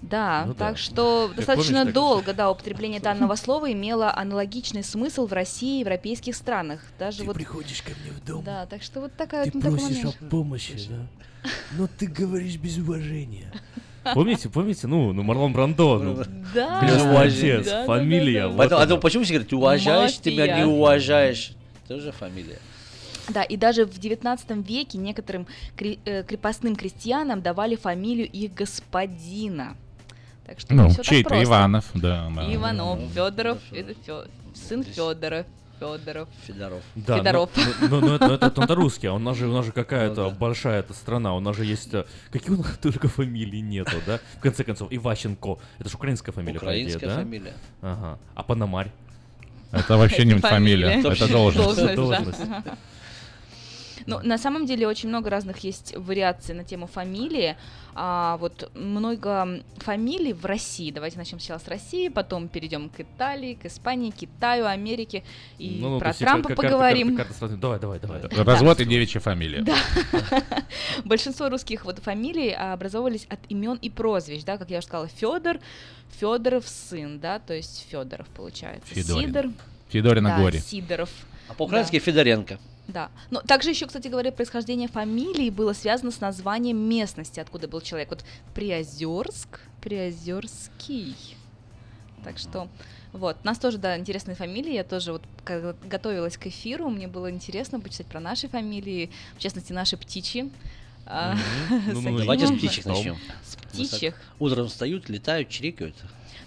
Да, Ну да. так что Как достаточно помнишь, так долго, да, употребление данного слова имело аналогичный смысл в России и европейских странах. Даже Ты вот приходишь ко мне в дом, да, так что вот такая ты вот просишь момент. о помощи, да? Но ты говоришь без уважения. Помните, помните, ну, ну Марлон Брандо, ну, Да, да, да, да, фамилия. да, да. вот Поэтому, а она. почему все говорят, ты уважаешь, тебя Мафия. не уважаешь. Тоже фамилия. Да, и даже в XIX веке некоторым кре- э, крепостным крестьянам давали фамилию их господина. Так что Ну, чей-то. Иванов, да. да. Иванов, Федоров, это Фё- сын Федора, Федоров. Федоров. Да, Федоров. но, но- но это, но это, это русский, а у нас же, у нас же какая-то Ну да. большая эта страна, у нас же есть... э, Какие у нас только фамилии нету, да? В конце концов, Иващенко, это же украинская фамилия, по идее, Украинская да? фамилия. Ага. А Пономарь? Это вообще не фамилия, это должность. Должность. Ну, на самом деле очень много разных есть вариаций на тему фамилии. А, вот много фамилий в России. Давайте начнем сначала с России, потом перейдем к Италии, к Испании, Китаю, Америке и Ну, ну, про Трампа кар- карта- поговорим. карта- карта сразу- Давай, давай, давай. Развод и девичья фамилия. Да. Большинство русских вот фамилий а, образовывались от имен и прозвищ, да, как я уже сказала, Федор, Федоров сын, да, то есть Федоров получается. Федорин. Сидор. Федорина да, горе. Сидоров. А по-украински Федоренко. Да. Но также еще, кстати говоря, происхождение фамилии было связано с названием местности, откуда был человек. Вот Приозерск, Приозерский. Так что, вот. У нас тоже, да, интересные фамилии. Я тоже вот когда готовилась к эфиру, мне было интересно почитать про наши фамилии, в частности, наши птичьи. А. Ну, ну. Давайте с птичьих начнем. С птичьих. Утром встают, летают, чирикают.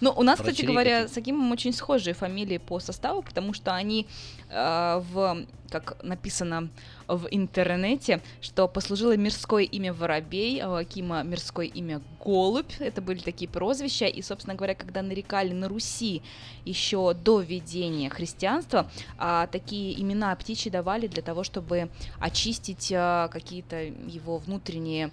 Ну, у нас, кстати говоря, с Акимом очень схожие фамилии по составу, потому что они э, в, как написано в интернете, что послужило мирское имя Воробей, а у Акима мирское имя Голубь. Это были такие прозвища. И, собственно говоря, когда нарекали на Руси еще до введения христианства, а, такие имена птичьи давали для того, чтобы очистить а, какие-то его внутренние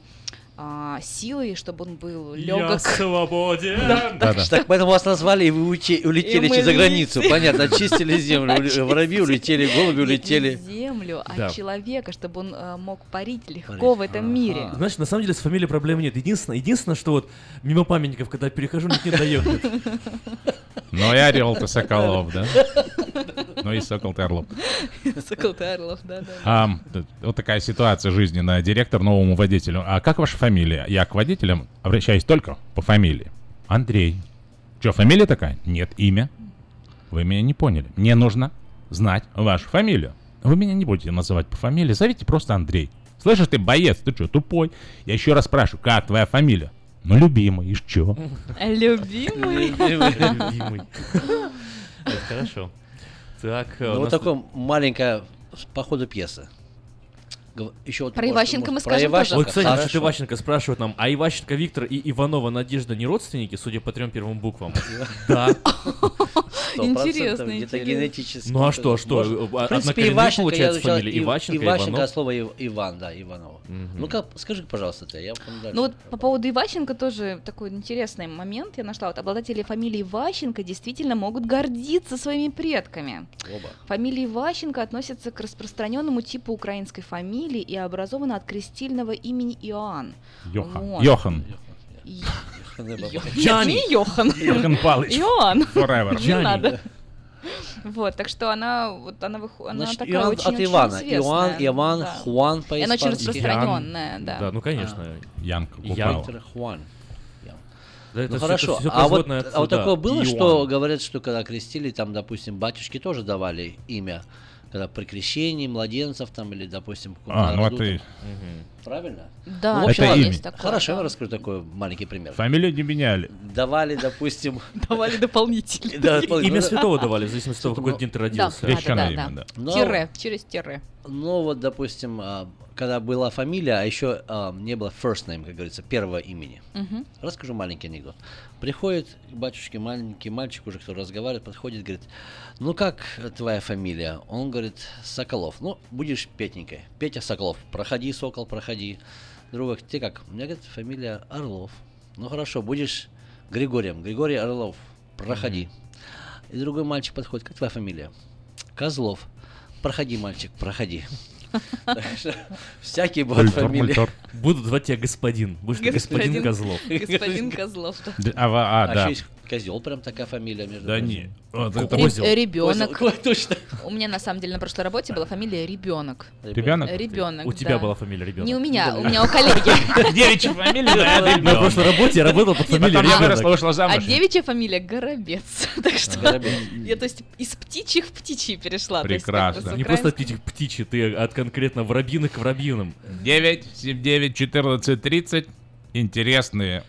а, силы, чтобы он был легок. свободен. Да. Так, так, поэтому вас назвали, и вы учи- улетели И за границу. Понятно, очистили землю. ули- Воробьи улетели, голуби улетели. Не землю, а Да. человека, чтобы он э, мог парить легко в этом мире. Знаешь, на самом деле с фамилией проблем нет. Единственное, единственное, что вот мимо памятников, когда перехожу, никто не дает. Ну и орел-то Соколов, да? Ну и сокол ты Орлов. Сокол ты Орлов, да, да. А, вот такая ситуация жизненная. Директор новому водителю. А как ваша фамилия? Я к водителям обращаюсь только по фамилии. Андрей. Что, фамилия такая? Нет, имя. Вы меня не поняли. Мне нужно знать вашу фамилию. Вы меня не будете называть по фамилии, зовите просто Андрей. Слышишь ты, боец, ты что, тупой? Я еще раз спрашиваю, как твоя фамилия? Ну, любимый, и что? Любимый. Любимый. Хорошо. Так, э, Ну, вот такое маленькое по ходу пьесы. Еще вот, Про может, Иващенко может, мы про скажем тоже. Иващенко, Вот, кстати, насчет хорошо. Иващенко спрашивают нам, а Иващенко Виктор и Иванова Надежда не родственники, судя по трем первым буквам? Да. Интересно, Где-то интересно. генетически. Ну, а что, что, э, В а- принципе, Иващенко, я получается изучал Иващенко, Иванов? от слова Ив- Иван, да, Иванова. Ну-ка, скажи, пожалуйста, ты, я потом дальше. Ну вот по поводу Иващенко тоже такой интересный момент я нашла. Вот обладатели фамилии Иващенко действительно могут гордиться своими предками. Оба. Фамилия Иващенко относится к распространенному типу украинской фамилии и образована от крестильного имени Иоанн. Йохан. Вот. Йохан. И- Йохан, Йо- Джонни. Нет, не Йохан. Йохан Палыч. Иоанн. Forever. Не Джонни. надо. Вот, так что она, вот она выходит, она Значит, такая Иоанн очень, от очень Ивана. известная, Иоанн, Иван, да. Хуан И она очень распространенная, да. Да, ну конечно. Ян Ян. Виктор Хуан. Да, это ну всё- хорошо, это всё а вот, производное а вот отсюда. такое было, Иоанн. что говорят, что когда крестили, там, допустим, батюшки тоже давали имя, когда при крещении младенцев там или, допустим, А, ну роду это. Правильно? Да, ну, в общем, это имя. такое, Хорошо, я да. раскрою такой маленький пример. Фамилию не меняли. Давали, допустим, Давали дополнительно. Имя ну, святого давали, в зависимости от того, в какой день ты Да, родился. да, да, да, имя, Тире, через тире. Ну вот, допустим, а, когда была фамилия, а еще а, не было first name, как говорится, первого имени. Мгм. Расскажу маленький анекдот. Приходит к батюшке маленький мальчик, уже кто разговаривает, подходит, говорит, ну как твоя фамилия? Он говорит, Соколов. Ну, будешь Петенькой. Петя Соколов. Проходи, Сокол, проходи. Друга, ты как? У меня, говорит, фамилия Орлов. Ну хорошо, будешь Григорием. Григорий Орлов. Проходи. И другой мальчик подходит, как твоя фамилия? Козлов. Проходи, мальчик, проходи. Всякие Мультор, фамилии. Будут звать тебя господин. Будешь господин Козлов. Господин Козлов. А, а, А да. Козел, прям такая фамилия, между Да прочим. не. Вот это козел. Ребенок. Козел, точно. У меня на самом деле на прошлой работе была фамилия Ребенок. Ребенок? Ребенок. У тебя была фамилия ребенок. Не у меня, у меня у коллеги. Девичья фамилия, да, На ребенок. прошлой работе я работал под фамилией потом ребенок. вышла А замуж. девичья фамилия Горобец. Так что я, то есть, из птичьих в птичьи перешла. то есть, как бы Прекрасно. с Не просто украинского- птичьих птичьи, ты от конкретно воробьиных к воробьиным. 9, 9, 14, 30. Интересные,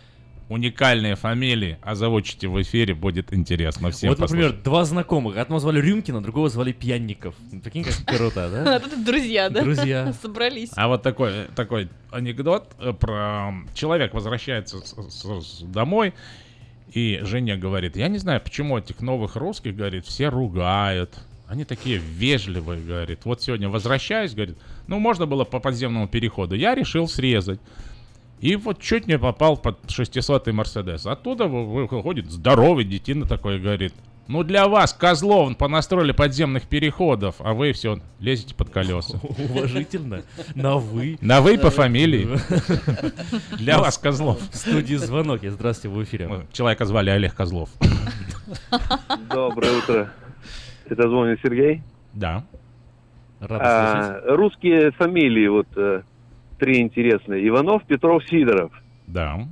уникальные фамилии. Озвучите в эфире, будет интересно всем вот, например, два знакомых. Одного звали Рюмкина, другого звали Пьянников. Прикинь, как круто, да? А тут друзья, да? Друзья. Собрались. А вот такой, такой анекдот э, про человек возвращается домой, и Женя говорит, я не знаю, почему этих новых русских, говорит, все ругают. Они такие вежливые, говорит. Вот сегодня возвращаюсь, говорит, ну можно было по подземному переходу. Я решил срезать. И вот чуть не попал под 600-й Мерседес. Оттуда вы- выходит здоровый детина такой, говорит, ну для вас, козлов, понастроили подземных переходов, а вы все лезете под колеса. Уважительно. На вы. На вы по фамилии. Для вас, Козлов. В студии звонок. Я здравствуйте, в эфире. Человека звали Олег Козлов. Доброе утро. Это звонит Сергей. Да. Рад А, русские фамилии, вот э, три интересные. Иванов, Петров, Сидоров. Да.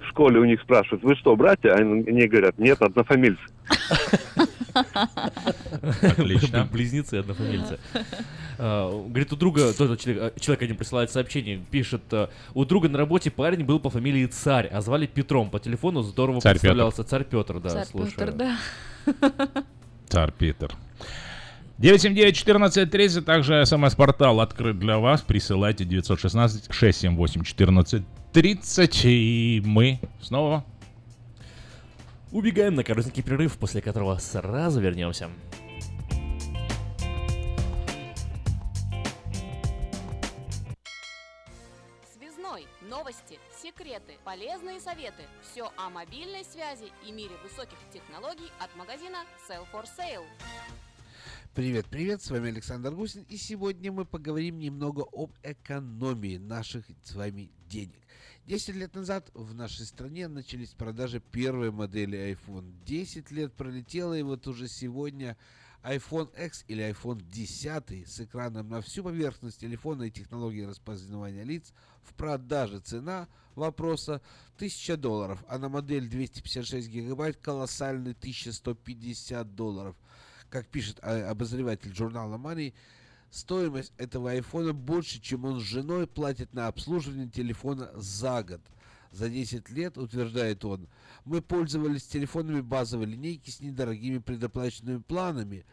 В школе у них спрашивают, вы что, братья? Они говорят, нет, однофамильцы. Отлично. Близнецы, однофамильцы. А, Говорит, у друга, тот человек, а, человек один присылает сообщение, пишет, а, у друга на работе парень был по фамилии Царь, а звали Петром. По телефону здорово Царь Петр. представлялся. Царь Петр, да, Царь слушаю. Петр, да. Царь Питер. 979-1430, также смс-портал открыт для вас. Присылайте 916-678-1430. И мы снова Убегаем на коротенький перерыв, после которого сразу вернемся. Связной. Новости, секреты, полезные советы. Все о мобильной связи и мире высоких технологий от магазина Sell for Sale. Привет, привет, с вами Александр Гусин, и сегодня мы поговорим немного об экономии наших с вами денег. 10 лет назад в нашей стране начались продажи первой модели iPhone. 10 лет пролетело, и вот уже сегодня iPhone X или iPhone 10 с экраном на всю поверхность телефона и технологией распознавания лиц в продаже. Цена вопроса 1000 долларов, а на модель 256 гигабайт колоссальный 1150 долларов. Как пишет а, обозреватель журнала Money, стоимость этого айфона больше, чем он с женой платит на обслуживание телефона за год. За 10 лет, утверждает он, мы пользовались телефонами базовой линейки с недорогими предоплаченными планами,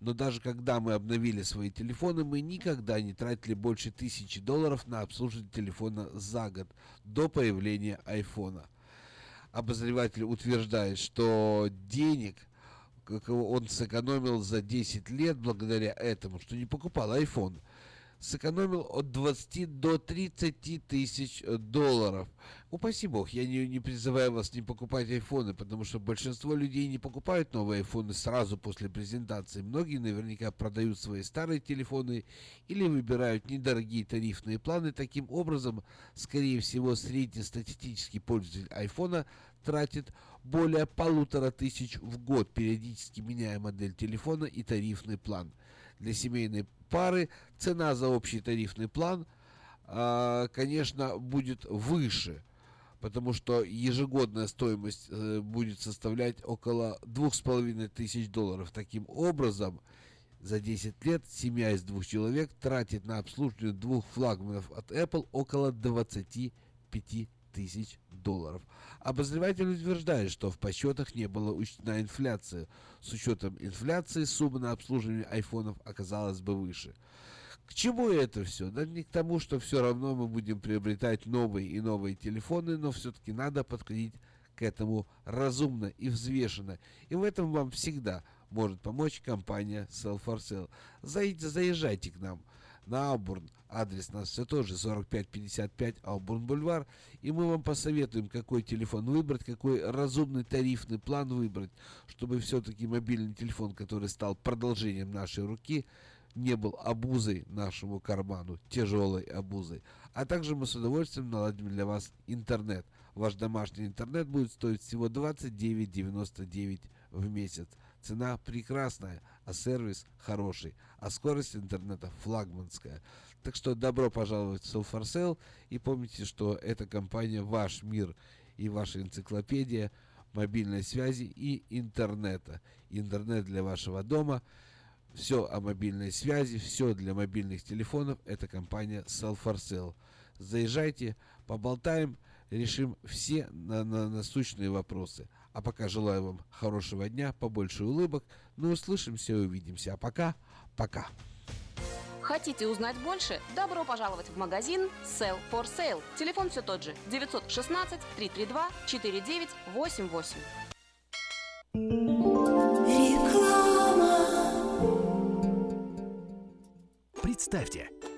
но даже когда мы обновили свои телефоны, мы никогда не тратили больше тысячи долларов на обслуживание телефона за год до появления айфона. Обозреватель утверждает, что денег – он сэкономил за 10 лет благодаря этому, что не покупал iPhone. Сэкономил от 20 до 30 тысяч э, долларов. Упаси бог, я не, не призываю вас не покупать айфоны, потому что большинство людей не покупают новые айфоны сразу после презентации. Многие наверняка продают свои старые телефоны или выбирают недорогие тарифные планы. Таким образом, скорее всего, среднестатистический пользователь айфона тратит более полутора тысяч в год, периодически меняя модель телефона и тарифный план. Для семейной пары цена за общий тарифный план, а, конечно, будет выше, потому что ежегодная стоимость э, будет составлять около двух с половиной тысяч долларов. Таким образом, за 10 лет семья из двух человек тратит на обслуживание двух флагманов от Apple около 25 тысяч долларов. Обозреватель утверждает, что в подсчетах не было учтена инфляция. С учетом инфляции сумма на обслуживание айфонов оказалась бы выше. К чему это все? Да не к тому, что все равно мы будем приобретать новые и новые телефоны, но все-таки надо подходить к этому разумно и взвешенно. И в этом вам всегда может помочь компания Sell for Sale. Заезжайте к нам на Аубурн. Адрес нас все тот же 4555 Аубурн Бульвар. И мы вам посоветуем, какой телефон выбрать, какой разумный тарифный план выбрать, чтобы все-таки мобильный телефон, который стал продолжением нашей руки, не был обузой нашему карману, тяжелой обузой. А также мы с удовольствием наладим для вас интернет. Ваш домашний интернет будет стоить всего 29,99 в месяц. Цена прекрасная, а сервис хороший, а скорость интернета флагманская. Так что добро пожаловать в Sell for Sale и помните, что эта компания ваш мир и ваша энциклопедия мобильной связи и интернета. Интернет для вашего дома. Все о мобильной связи, все для мобильных телефонов. Это компания Sell for Sale. Заезжайте, поболтаем, решим все на, на, насущные вопросы. А пока желаю вам хорошего дня, побольше улыбок. Ну, услышимся и увидимся. А пока, пока. Хотите узнать больше? Добро пожаловать в магазин Sell for Sale. Телефон все тот же 916 332 4988. Представьте,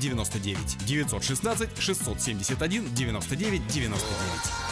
99 916 671 99 99.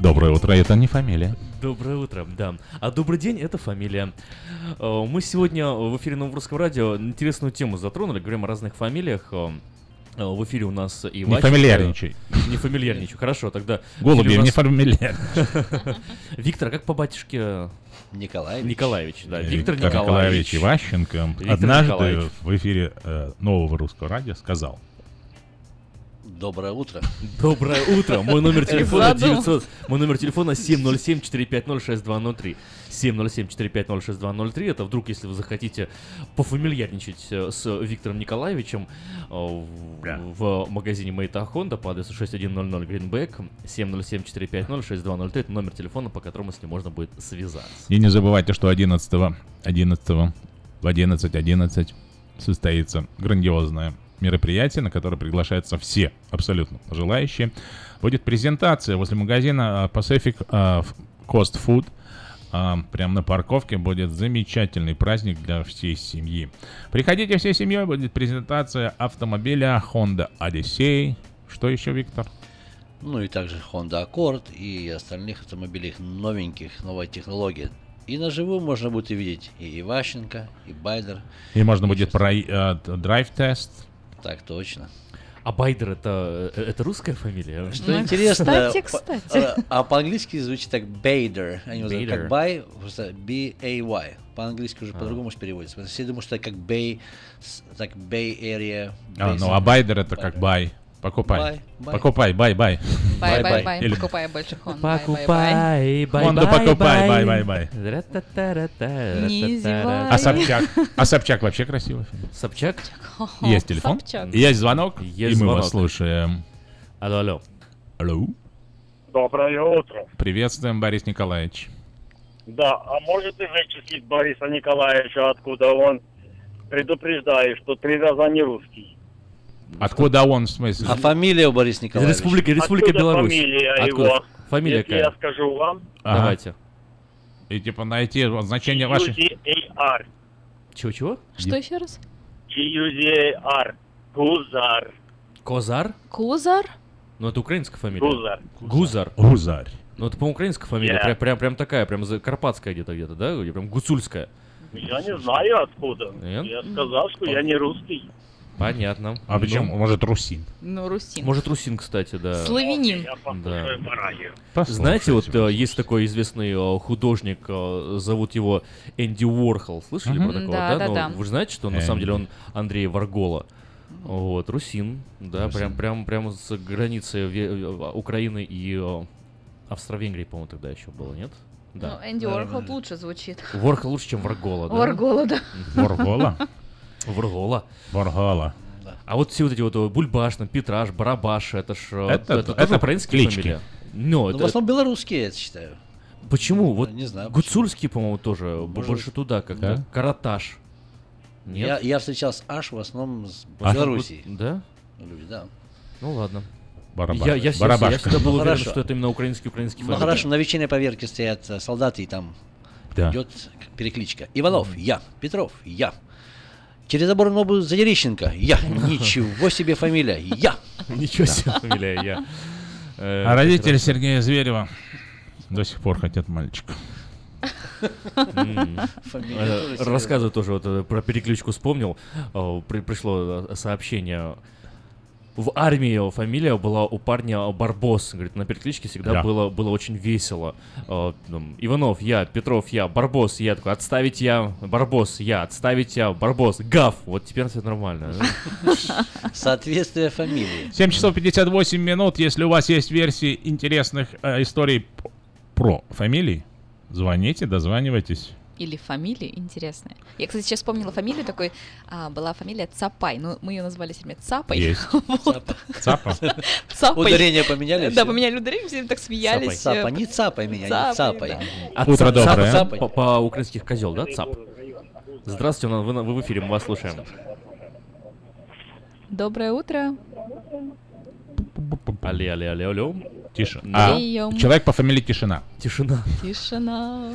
Доброе утро, это не фамилия. Доброе утро, да. А добрый день это фамилия. Э, Мы сегодня в эфире Новорусского радио интересную тему затронули, говорим о разных фамилиях. Э, э, В эфире у нас и Не фамильярничай. Не фамильярничай. Хорошо, тогда... Голубев, у не нас- фамильярничай. Виктор, а как по батюшке? Николаевич. Николаевич, да. Виктор, Виктор Николаевич Иващенко Виктор однажды Николаевич. в эфире э, нового русского радио сказал. Доброе утро. Доброе утро. Мой номер телефона Задумался. 900. Мой номер телефона 707-450-6203. 707-450-6203. Это вдруг, если вы захотите пофамильярничать э, с Виктором Николаевичем э, в, магазине Мейта Honda по адресу 6100 Greenback 707-450-6203. Это номер телефона, по которому с ним можно будет связаться. И не забывайте, что 11 11 в 11.11 состоится грандиозное мероприятие, на которое приглашаются все, абсолютно желающие. Будет презентация возле магазина а, Pacific а, Coast Food. А, Прямо на парковке будет замечательный праздник для всей семьи. Приходите всей семьей, будет презентация автомобиля Honda Odyssey. Что еще, Виктор? Ну и также Honda Accord и остальных автомобилей новеньких, новой технологии. И на живую можно будет увидеть и Иващенко, и Байдер. И можно будет про э, драйв-тест. Так точно. А Байдер это, э, это русская фамилия? Что интересно, Кстати, по- кстати. а, а по-английски звучит так Bader. Они называют Bader. как Bay, просто B-A-Y. По-английски уже по-другому переводится. Все думают, что это как Bay, с- так Bay Area. А, ну, а байдер это как бай. Покупай. Бай, бай. Покупай, бай-бай. Бай, бай, бай. Или- Покупай больше Хон. Покупай, бай, Хонду бай, покупай, бай. бай-бай-бай. А Собчак? А Собчак вообще красивый фильм. Собчак? Есть телефон? Собчак. Есть звонок? Есть и мы звонок. вас слушаем. Алло, алло. Алло. Доброе утро. Приветствуем, Борис Николаевич. Да, а можете вычислить Бориса Николаевича, откуда он предупреждает, что три раза не русский? Откуда он, в смысле? А фамилия у Бориса Николаевича? Республика, Республика Откуда Беларусь. фамилия Откуда? его? Фамилия Если какая? я скажу вам, Ага. Давайте. И типа найти значение вашей... UZAR. Чего-чего? Что еще раз? UZAR. Гузар. Козар? Кузар? Ну, это украинская фамилия. Гузар. Гузар. Гузарь. Ну, это, по-моему, украинская фамилия. Yeah. Прям, прям, прям такая, прям за- карпатская где-то, где-то, да? Где Прям гуцульская. Я не знаю откуда. Нет? Я сказал, что я не русский. Понятно. А причем, Ну, может, русин? Ну, русин. Может, русин, кстати, да. Славянин. Да. Послушайте Знаете, вот э, есть такой известный э, художник, э, зовут его Энди Уорхол. Слышали Мгм. про такого? Да, да, Ну, да. Вы же знаете, что на самом деле он Андрей Варгола. Вот, русин, да, Русин. прям, прям, прям с границы Ве- э, Украины и э, Австро-Венгрии, по-моему, тогда еще было, нет? Ну, Да. Энди Уорхол лучше звучит. Ворхол лучше, чем Варгола, да? Варгола, да. Варгола? Варгола. Варгола. А вот все вот эти вот э, Бульбаш, там, Петраш, Барабаш, это ж э, Это- это, это украинские клички. фамилии. Ну, Ну, это, в основном белорусские, я считаю. Почему? Вот не знаю, Гуцульский, по-моему, тоже б- Может больше туда как-то. Да? Караташ. Нет? Я, я встречал с Аш в основном с А, Белоруссии. вот, Да? Люди, да. Ну ладно. Барабаш. Я, я, всегда- я всегда был Ну, уверен, хорошо. что это именно украинский украинский Ну хорошо, на вечерней поверке стоят э, солдаты, и там Да. идет перекличка. Иванов, я. Петров, я. Через забор новую Задерищенко, я. Ничего себе фамилия, я. Ничего себе фамилия, я. Э, А родители. Сергея Зверева до сих пор хотят мальчика. Э. Рассказываю тоже, вот э, про перекличку вспомнил. При- Пришло сообщение. В армии его фамилия была у парня Барбос. Говорит, на перекличке всегда Да. было, было очень весело. Э, там, Иванов, я, Петров, я, Барбос, я такой, отставить я, Барбос, я, отставить я, Барбос, Гав. Вот теперь все нормально. Соответствие фамилии. 7 часов 58 минут. Если у вас есть версии интересных э, историй про фамилии, звоните, дозванивайтесь. Или фамилии интересные. Я, кстати, сейчас вспомнила фамилию такой. а, была фамилия Цапай. Ну, мы ее назвали время Цапой. Есть. Вот. Цапа? Цапой. Ударение поменяли Да, все? поменяли ударение, все так смеялись. Цапа, не цапай меня, не Цапай. А Утро доброе. цап- по- По-украински козел, да, цап? Здравствуйте, вы, вы- вы в эфире, мы вас слушаем. Доброе утро. Алле, алле, алле, алле. Тише. А, человек по фамилии Тишина. Тишина. Тишина.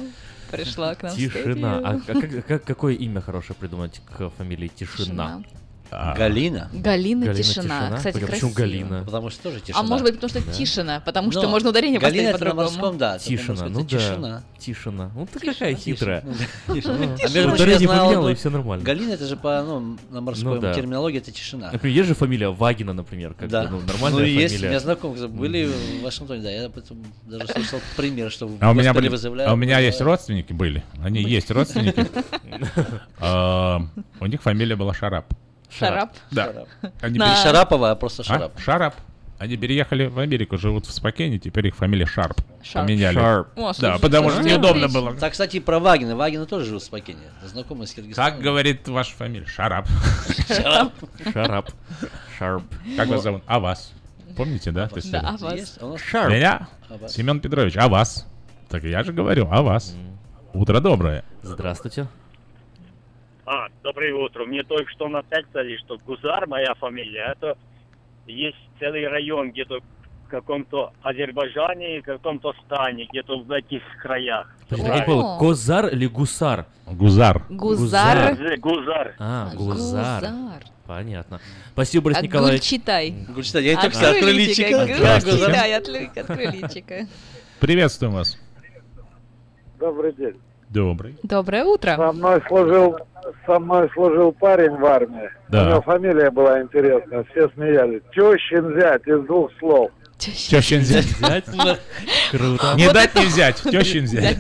Пришла к нам Тишина. А, как- как- какое имя хорошее придумать к фамилии Тишина? А, Галина. Галина, Галина Тишина. Тишина? Кстати, Почему красиво. Галина? Потому что тоже А тишина. может быть, потому что Да. Тишина, потому что Но можно ударение Галина поставить это на по-другому. морском, да. Тишина, ну это да. Тишина. Тишина. Ну ты какая хитрая. Ну, А ударение поменяла, и все нормально. Галина это же по ну, на морской Ну да. терминологии это тишина. Например, есть же фамилия Вагина, например, как Да. ну, нормальная ну, и есть, у фамилия. меня знакомые были в Вашингтоне, да, я даже слышал пример, что в А у меня, госпитале были, вызывают, а у меня э, есть родственники были. Они есть родственники. А, У них фамилия была Шарап. Шарап. Да. Шарап. Они Не пере- Шарапова, а просто А? Шарап. Шарап. Они переехали в Америку, живут в Спокене, теперь их фамилия Шарп. Шарп. Поменяли. Шарп. О, Да, потому что неудобно было. Так, кстати, про Вагина. Вагина тоже живут в Спокене. Знакомый с Киргизстаном. Как говорит ваша фамилия? Шарап. Шарап. Шарап. Шарп. Как вас зовут? А вас? Помните, да? Есть, Да, а вас? А Шарп. Меня? А? Семен Петрович. А вас? Так я же говорю, а вас? Утро доброе. Здравствуйте. А, доброе утро. Мне только что написали, что Гузар, моя фамилия, это есть целый район где-то в каком-то Азербайджане, в каком-то стане, где-то в этих краях. Подожди, я не понял, Козар или Гусар? Гузар. Гузар. Гузар. Гузар. А, Гузар. Гузар. Понятно. Спасибо, Борис А Николаевич. Гульчитай. Гульчитай, я и только что личико. Здравствуйте. Гульчитай, открой личико. Приветствуем вас. Добрый день. Добрый. Доброе утро. Со мной служил, со мной служил парень в армии. Да. У него фамилия была интересная, все смеялись. Тещин зять из двух слов. Тещин взять. Взять? Круто. Не дать не взять. Тещин взять.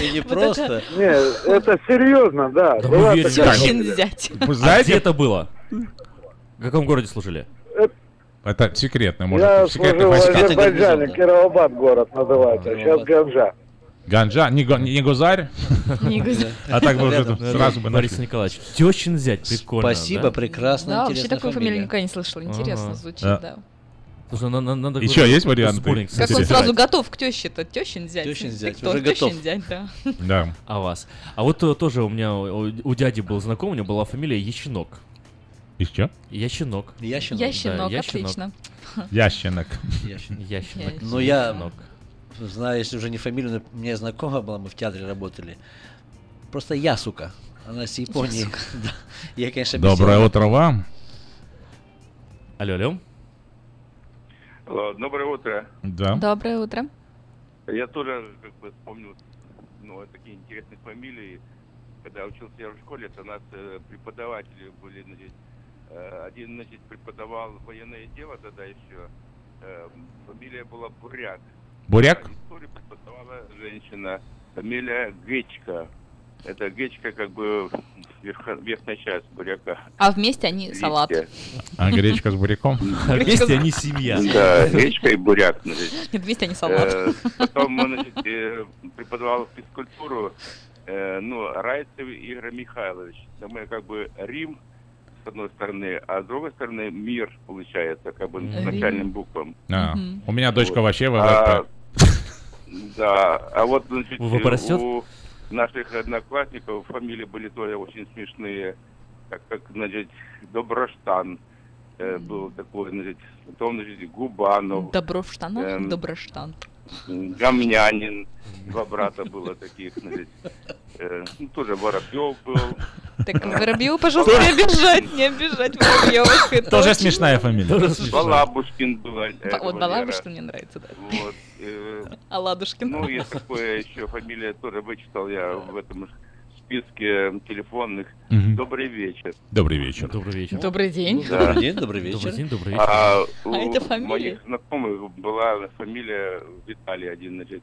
И не просто. Не, это серьезно, да. Тещин взять. А знаете, где это было? В каком городе служили? это секретно, может, Я служил в. Азербайджане, Кировобад город называется, сейчас Ганжа. Ганжа, не, го- не Гузарь, Не Гузар. а так бы уже Рядом. сразу бы Борис нашли. Николаевич. Тещин взять, прикольно. Спасибо, да? прекрасно, Да, вообще интересная такую фамилию фамилия. никогда не слышала. Интересно Ага. звучит, Да. да. Слушай, на- на- надо... Еще какой-то есть варианты? сборник Как он Интересно. сразу готов к теще-то? Тещин взять. Тещин Ты взять, кто? уже Тещин готов. взять, да. Да. А вас? А вот э, тоже у меня, у, у дяди был знакомый, у него была фамилия Ященок. Еще? Ященок. Ященок. Ященок, ященок. отлично. Ященок. Ященок. Ященок. Ну, я- Ященок. Знаю, если уже не фамилию, но у меня знакомая была, мы в театре работали. Просто Ясука. Она с Японии. Да. Я, конечно, Доброе утро вам. Алло, алло. Алло, Доброе утро. Да. Доброе утро. Я тоже как бы вспомнил ну, такие интересные фамилии. Когда я учился я в школе, то у нас э, преподаватели были значит, э, один, значит, преподавал военное дело тогда еще. Э, Фамилия была Буряк. Буряк? А Историю преподавала женщина. Фамилия Гечка. Это Гечка как бы верха- верхняя часть буряка. А вместе они салат. Листья. А гречка с буряком? А вместе они семья. Да, гречка и буряк. Нет, вместе они салат. Э, Потом он э, преподавал физкультуру, э, ну, Райцев Игорь Михайлович. Это мы как бы Рим, с одной стороны, а с другой стороны мир, получается, как бы начальным буквам. А, У меня дочка вообще А, ВВП. Да, а вот, значит, ВВП растет? у наших одноклассников фамилии были тоже очень смешные, как, как значит, Доброштан э, был такой, значит, потом, значит, Губанов. Доброштан, эм, Доброштан. Гамнянин, два брата было таких, значит, э, ну, тоже Воробьев был. Так, Воробьеву, пожалуйста, не обижать, не обижать Воробьевых. Тоже смешная фамилия. Балабушкин был. э, Вот. Балабушкин мне нравится, да. Вот, э, А Ладушкин? Ну, есть такое еще фамилия, тоже вычитал я в этом списке телефонных. Мгм. Добрый вечер. Добрый вечер. Добрый вечер. Добрый день. Да. Добрый день, добрый вечер. Добрый день, добрый вечер. А, у А это фамилия? моих знакомых была фамилия Виталий один, значит,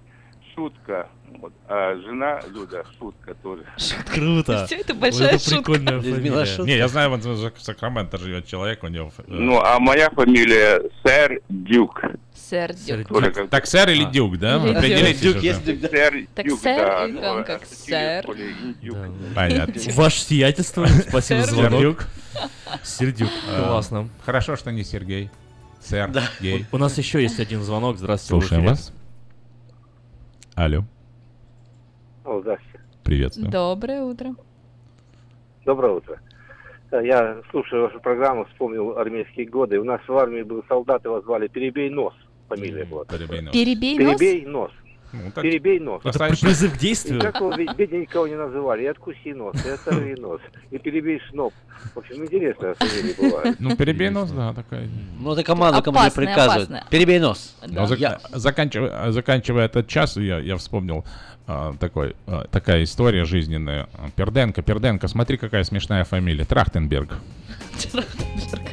Шутка. Вот. А жена Люда Шутка тоже. Круто. Всё это Вот большая это шутка. прикольная фамилия. Шутка. Не, я знаю, вот в Сакраменто живет человек, у него... э, Ну, а моя фамилия Сэр Дюк. Сэр Дюк. Как- Так сэр или А. дюк, да? Или Определитесь Дюк уже. есть дюк, да? Сэр Так Дюк, сэр да. или он как сэр? Понятно. Ваше сиятельство, спасибо за звонок. Сердюк. Сердюк, классно. Хорошо, что не Сергей. Сэр, гей. У нас еще есть один звонок. Здравствуйте. Слушаем вас. Алло, О, здравствуйте. приветствую. Доброе утро. Доброе утро. Э, Я, слушая вашу программу, вспомнил армейские годы. У нас в армии был солдат, его звали Перебей нос. Фамилия была. Перебей нос. Перебей нос? Перебей нос. Ну, так Перебей нос. Это достаточно- призыв к И действию? как его ведь бедненького не называли. И откуси нос, и оторви нос, и перебей шноп. В общем, интересная фамилия была. Ну, перебей нос, да, такая. Ну, это команда кому не опасная. Перебей нос. Я- заканчивая, этот час, я, я вспомнил а, такой, а, такая история жизненная. Перденко, Перденко, смотри, какая смешная фамилия. Трахтенберг. From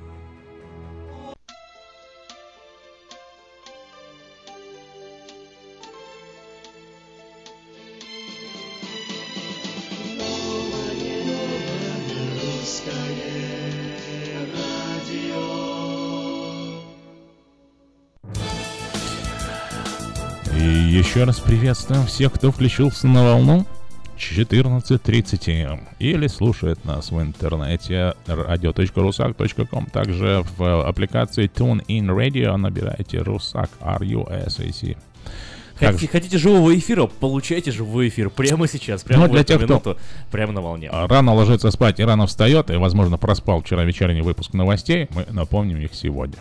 Еще раз приветствуем всех, кто включился на волну 14.30 или слушает нас в интернете radio.rusak.com. Также в аппликации TuneIn Radio набирайте Rusak, R-U-S-A-C. Хотите, хотите живого эфира, получайте живой эфир прямо сейчас, прямо Ну, в для эту тех, кто- минуту, прямо на волне. Рано ложится спать и рано встает, и, возможно, проспал вчера вечерний выпуск новостей, мы напомним их сегодня.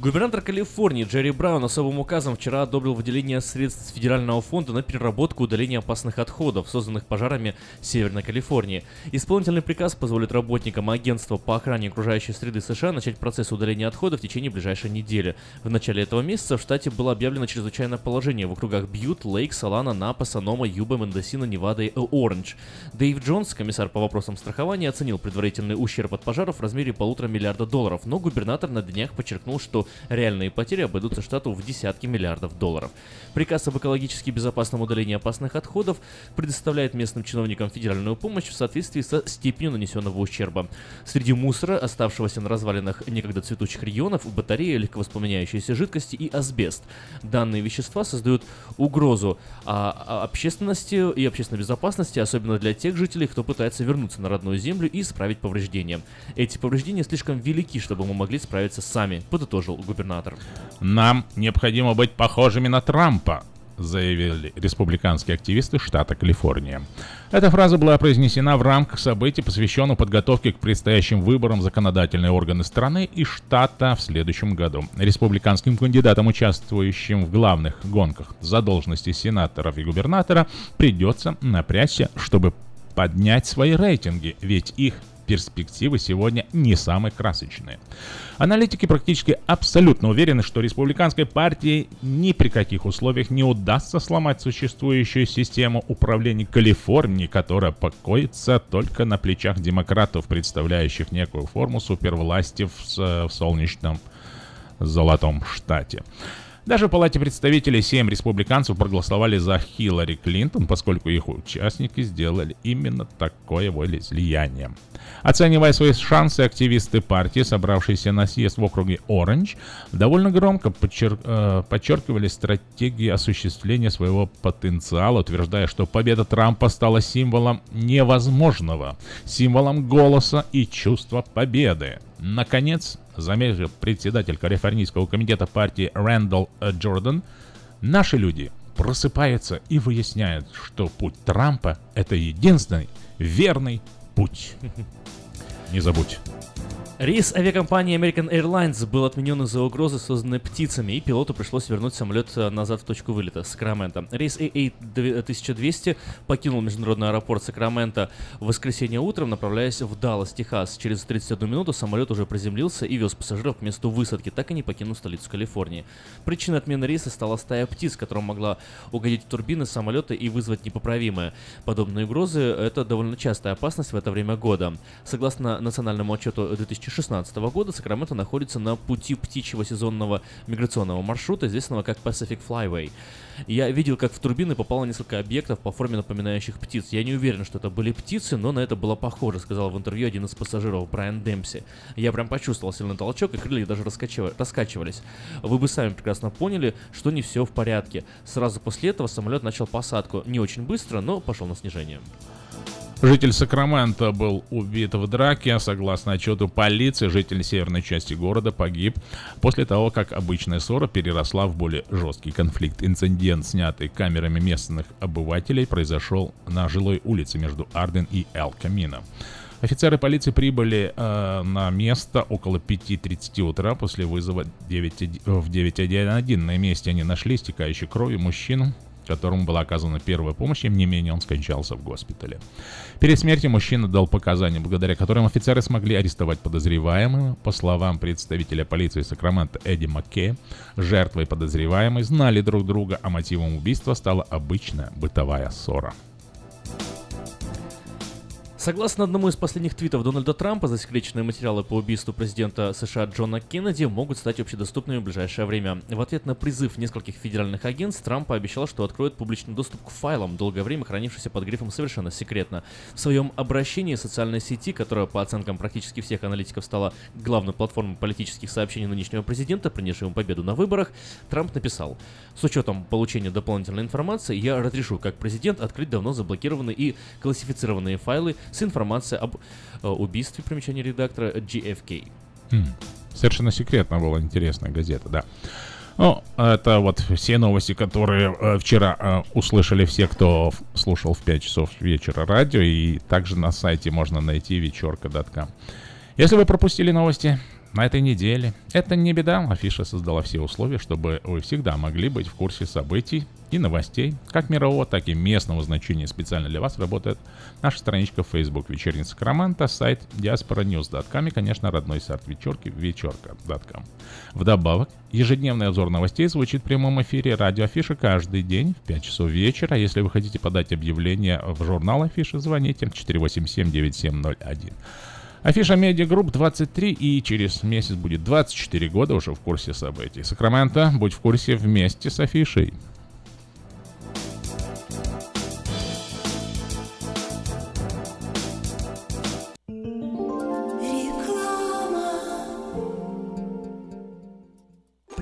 Губернатор Калифорнии Джерри Браун особым указом вчера одобрил выделение средств Федерального фонда на переработку и удаление опасных отходов, созданных пожарами Северной Калифорнии. Исполнительный приказ позволит работникам агентства по охране окружающей среды США начать процесс удаления отходов в течение ближайшей недели. В начале этого месяца в штате было объявлено чрезвычайное положение в округах Бьют, Лейк, Солана, Напа, Санома, Юба, Мендосина, Невада и Оранж. Дэйв Джонс, комиссар по вопросам страхования, оценил предварительный ущерб от пожаров в размере полутора миллиарда долларов, но губернатор на днях подчеркнул, что реальные потери обойдутся штату в десятки миллиардов долларов. Приказ об экологически безопасном удалении опасных отходов предоставляет местным чиновникам федеральную помощь в соответствии со степенью нанесенного ущерба. Среди мусора, оставшегося на развалинах некогда цветущих регионов, батареи, легковоспламеняющиеся жидкости и асбест. Данные вещества создают угрозу а, а, общественности и общественной безопасности, особенно для тех жителей, кто пытается вернуться на родную землю и исправить повреждения. Эти повреждения слишком велики, чтобы мы могли справиться сами, подытожил губернатор. Нам необходимо быть похожими на Трампа, заявили республиканские активисты штата Калифорния. Эта фраза была произнесена в рамках событий, посвященных подготовке к предстоящим выборам законодательные органы страны и штата в следующем году. Республиканским кандидатам, участвующим в главных гонках за должности сенаторов и губернатора, придется напрячься, чтобы поднять свои рейтинги, ведь их перспективы сегодня не самые красочные. Аналитики практически абсолютно уверены, что республиканской партии ни при каких условиях не удастся сломать существующую систему управления Калифорнии, которая покоится только на плечах демократов, представляющих некую форму супервласти в, в солнечном золотом штате. Даже в Палате представителей 7 республиканцев проголосовали за Хиллари Клинтон, поскольку их участники сделали именно такое волеизлияние. Оценивая свои шансы, активисты партии, собравшиеся на съезд в округе Оранж, довольно громко подчер- э, подчеркивали стратегии осуществления своего потенциала, утверждая, что победа Трампа стала символом невозможного, символом голоса и чувства победы. Наконец, заметил председатель Калифорнийского комитета партии Рэндалл э, Джордан, наши люди просыпаются и выясняют, что путь Трампа — это единственный верный путь. Не забудь. Рейс авиакомпании American Airlines был отменен из-за угрозы, созданной птицами, и пилоту пришлось вернуть самолет э, назад в точку вылета Сакраменто. Рейс AA-1200 покинул международный аэропорт Сакраменто в воскресенье утром, направляясь в Даллас, Техас. Через 31 минуту самолет уже приземлился и вез пассажиров к месту высадки, так и не покинув столицу Калифорнии. Причиной отмены рейса стала стая птиц, которая могла угодить в турбины самолета и вызвать непоправимое. Подобные угрозы – это довольно частая опасность в это время года. Согласно национальному отчету 2016 года, Сакраменто находится на пути птичьего сезонного миграционного маршрута, известного как Pacific Flyway. Я видел, как в турбины попало несколько объектов по форме напоминающих птиц. Я не уверен, что это были птицы, но на это было похоже, сказал в интервью один из пассажиров Брайан Демпси. Я прям почувствовал сильный толчок, и крылья даже раскачива- раскачивались. Вы бы сами прекрасно поняли, что не все в порядке. Сразу после этого самолет начал посадку. Не очень быстро, но пошел на снижение. Житель Сакрамента был убит в драке. Согласно отчету полиции, житель северной части города погиб после того, как обычная ссора переросла в более жесткий конфликт. Инцидент, снятый камерами местных обывателей, произошел на жилой улице между Арден и Эл Камино. Офицеры полиции прибыли э, на место около 5.30 утра после вызова 9, в 911. На месте они нашли истекающей кровью мужчину, которому была оказана первая помощь, тем не менее он скончался в госпитале. Перед смертью мужчина дал показания, благодаря которым офицеры смогли арестовать подозреваемого. По словам представителя полиции Сакрамента Эдди Маккея, жертвой и подозреваемой знали друг друга, а мотивом убийства стала обычная бытовая ссора. Согласно одному из последних твитов Дональда Трампа, засекреченные материалы по убийству президента США Джона Кеннеди могут стать общедоступными в ближайшее время. В ответ на призыв нескольких федеральных агентств, Трамп пообещал, что откроет публичный доступ к файлам, долгое время хранившимся под грифом «совершенно секретно». В своем обращении социальной сети, которая, по оценкам практически всех аналитиков, стала главной платформой политических сообщений нынешнего президента, принесшего ему победу на выборах, Трамп написал «С учетом получения дополнительной информации, я разрешу как президент открыть давно заблокированные и классифицированные файлы с информацией об э, убийстве, примечания редактора, GFK. Хм. Совершенно секретно была интересная газета, да. Ну, это вот все новости, которые э, вчера э, услышали все, кто слушал в 5 часов вечера радио, и также на сайте можно найти вечерка.com. Если вы пропустили новости, на этой неделе. Это не беда, афиша создала все условия, чтобы вы всегда могли быть в курсе событий и новостей, как мирового, так и местного значения. Специально для вас работает наша страничка в Facebook «Вечерний Сакраменто», сайт diasporanews.com и, конечно, родной сайт вечерки вечерка.com. Вдобавок, ежедневный обзор новостей звучит в прямом эфире радио Афиша каждый день в 5 часов вечера. Если вы хотите подать объявление в журнал Афиши, звоните 487-9701. Афиша Медиа Групп 23 и через месяц будет 24 года уже в курсе событий. Сакраменто, будь в курсе вместе с Афишей.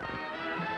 はい!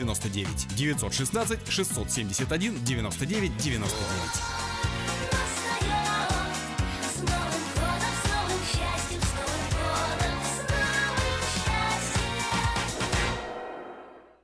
99 916 671 99 99.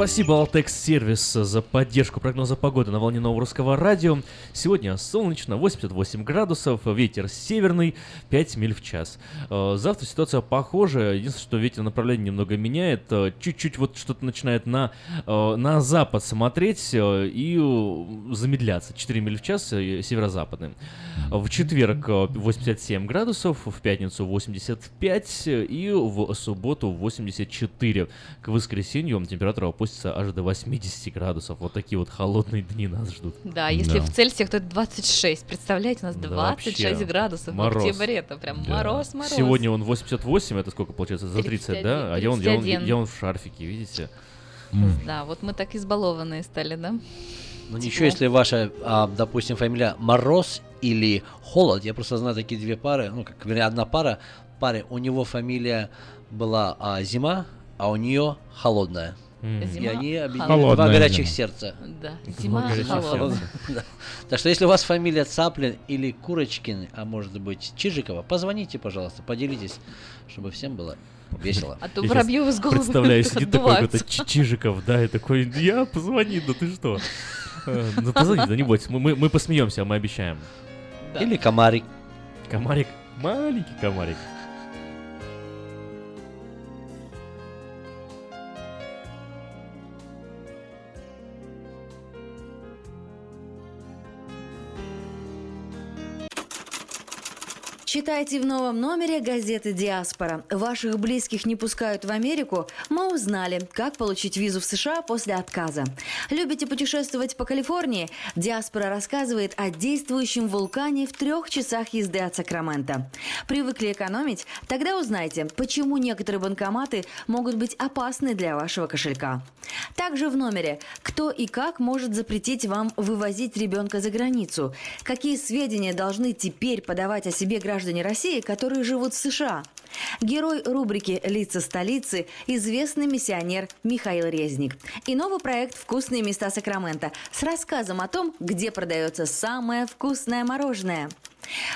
Спасибо Altex Сервис за поддержку прогноза погоды на волне нового радио. Сегодня солнечно, 88 градусов, ветер северный, 5 миль в час. Э, Завтра ситуация похожая, единственное, что ветер направление немного меняет, э, чуть-чуть вот что-то начинает на, э, на запад смотреть и замедляться. 4 миль в час северо-западный. В четверг э, 87 градусов, в пятницу 85 и в субботу 84. К воскресенью температура опустится аж до 80 градусов. Вот такие вот холодные дни нас ждут. Да, если в Цельсиях, то это 26. Представляете, у нас Да 26 вообще. градусов Мороз. в октябре. Это прям мороз, мороз. Сегодня он 88, это сколько получается? За 30, да? А я он, я, он, 31. я он в шарфике, видите? Да, вот мы так избалованные стали, да? Ну ничего, если ваша, а, допустим, фамилия Мороз или Холод, я просто знаю такие две пары, ну, как вернее, одна пара, паре, у него фамилия была а, Зима, а у нее Холодная. М. И Зима, они объединены Холодная два горячих зима. сердца. Да, зима холодная. Да. Так что если у вас фамилия Цаплин или Курочкин, а может быть Чижикова, позвоните, пожалуйста, поделитесь, чтобы всем было весело. А то Я Воробьев щас из головы Представляю, сидит такой какой-то Чи- Чижиков, да, и такой, я позвони, да ты что? Э, Ну позвони, да не мы, мы, мы посмеемся, мы обещаем. Или Комарик. Комарик, маленький комарик. Читайте в новом номере газеты «Диаспора». Ваших близких не пускают в Америку? Мы узнали, как получить визу в США после отказа. Любите путешествовать по Калифорнии? «Диаспора» рассказывает о действующем вулкане в трех часах езды от Сакрамента. Привыкли экономить? Тогда узнайте, почему некоторые банкоматы могут быть опасны для вашего кошелька. Также в номере «Кто и как может запретить вам вывозить ребенка за границу?» Какие сведения должны теперь подавать о себе граждане России, которые живут в США? Герой рубрики «Лица столицы» – известный миссионер Михаил Резник. И новый проект «Вкусные места Сакрамента» с рассказом о том, где продается самое вкусное мороженое.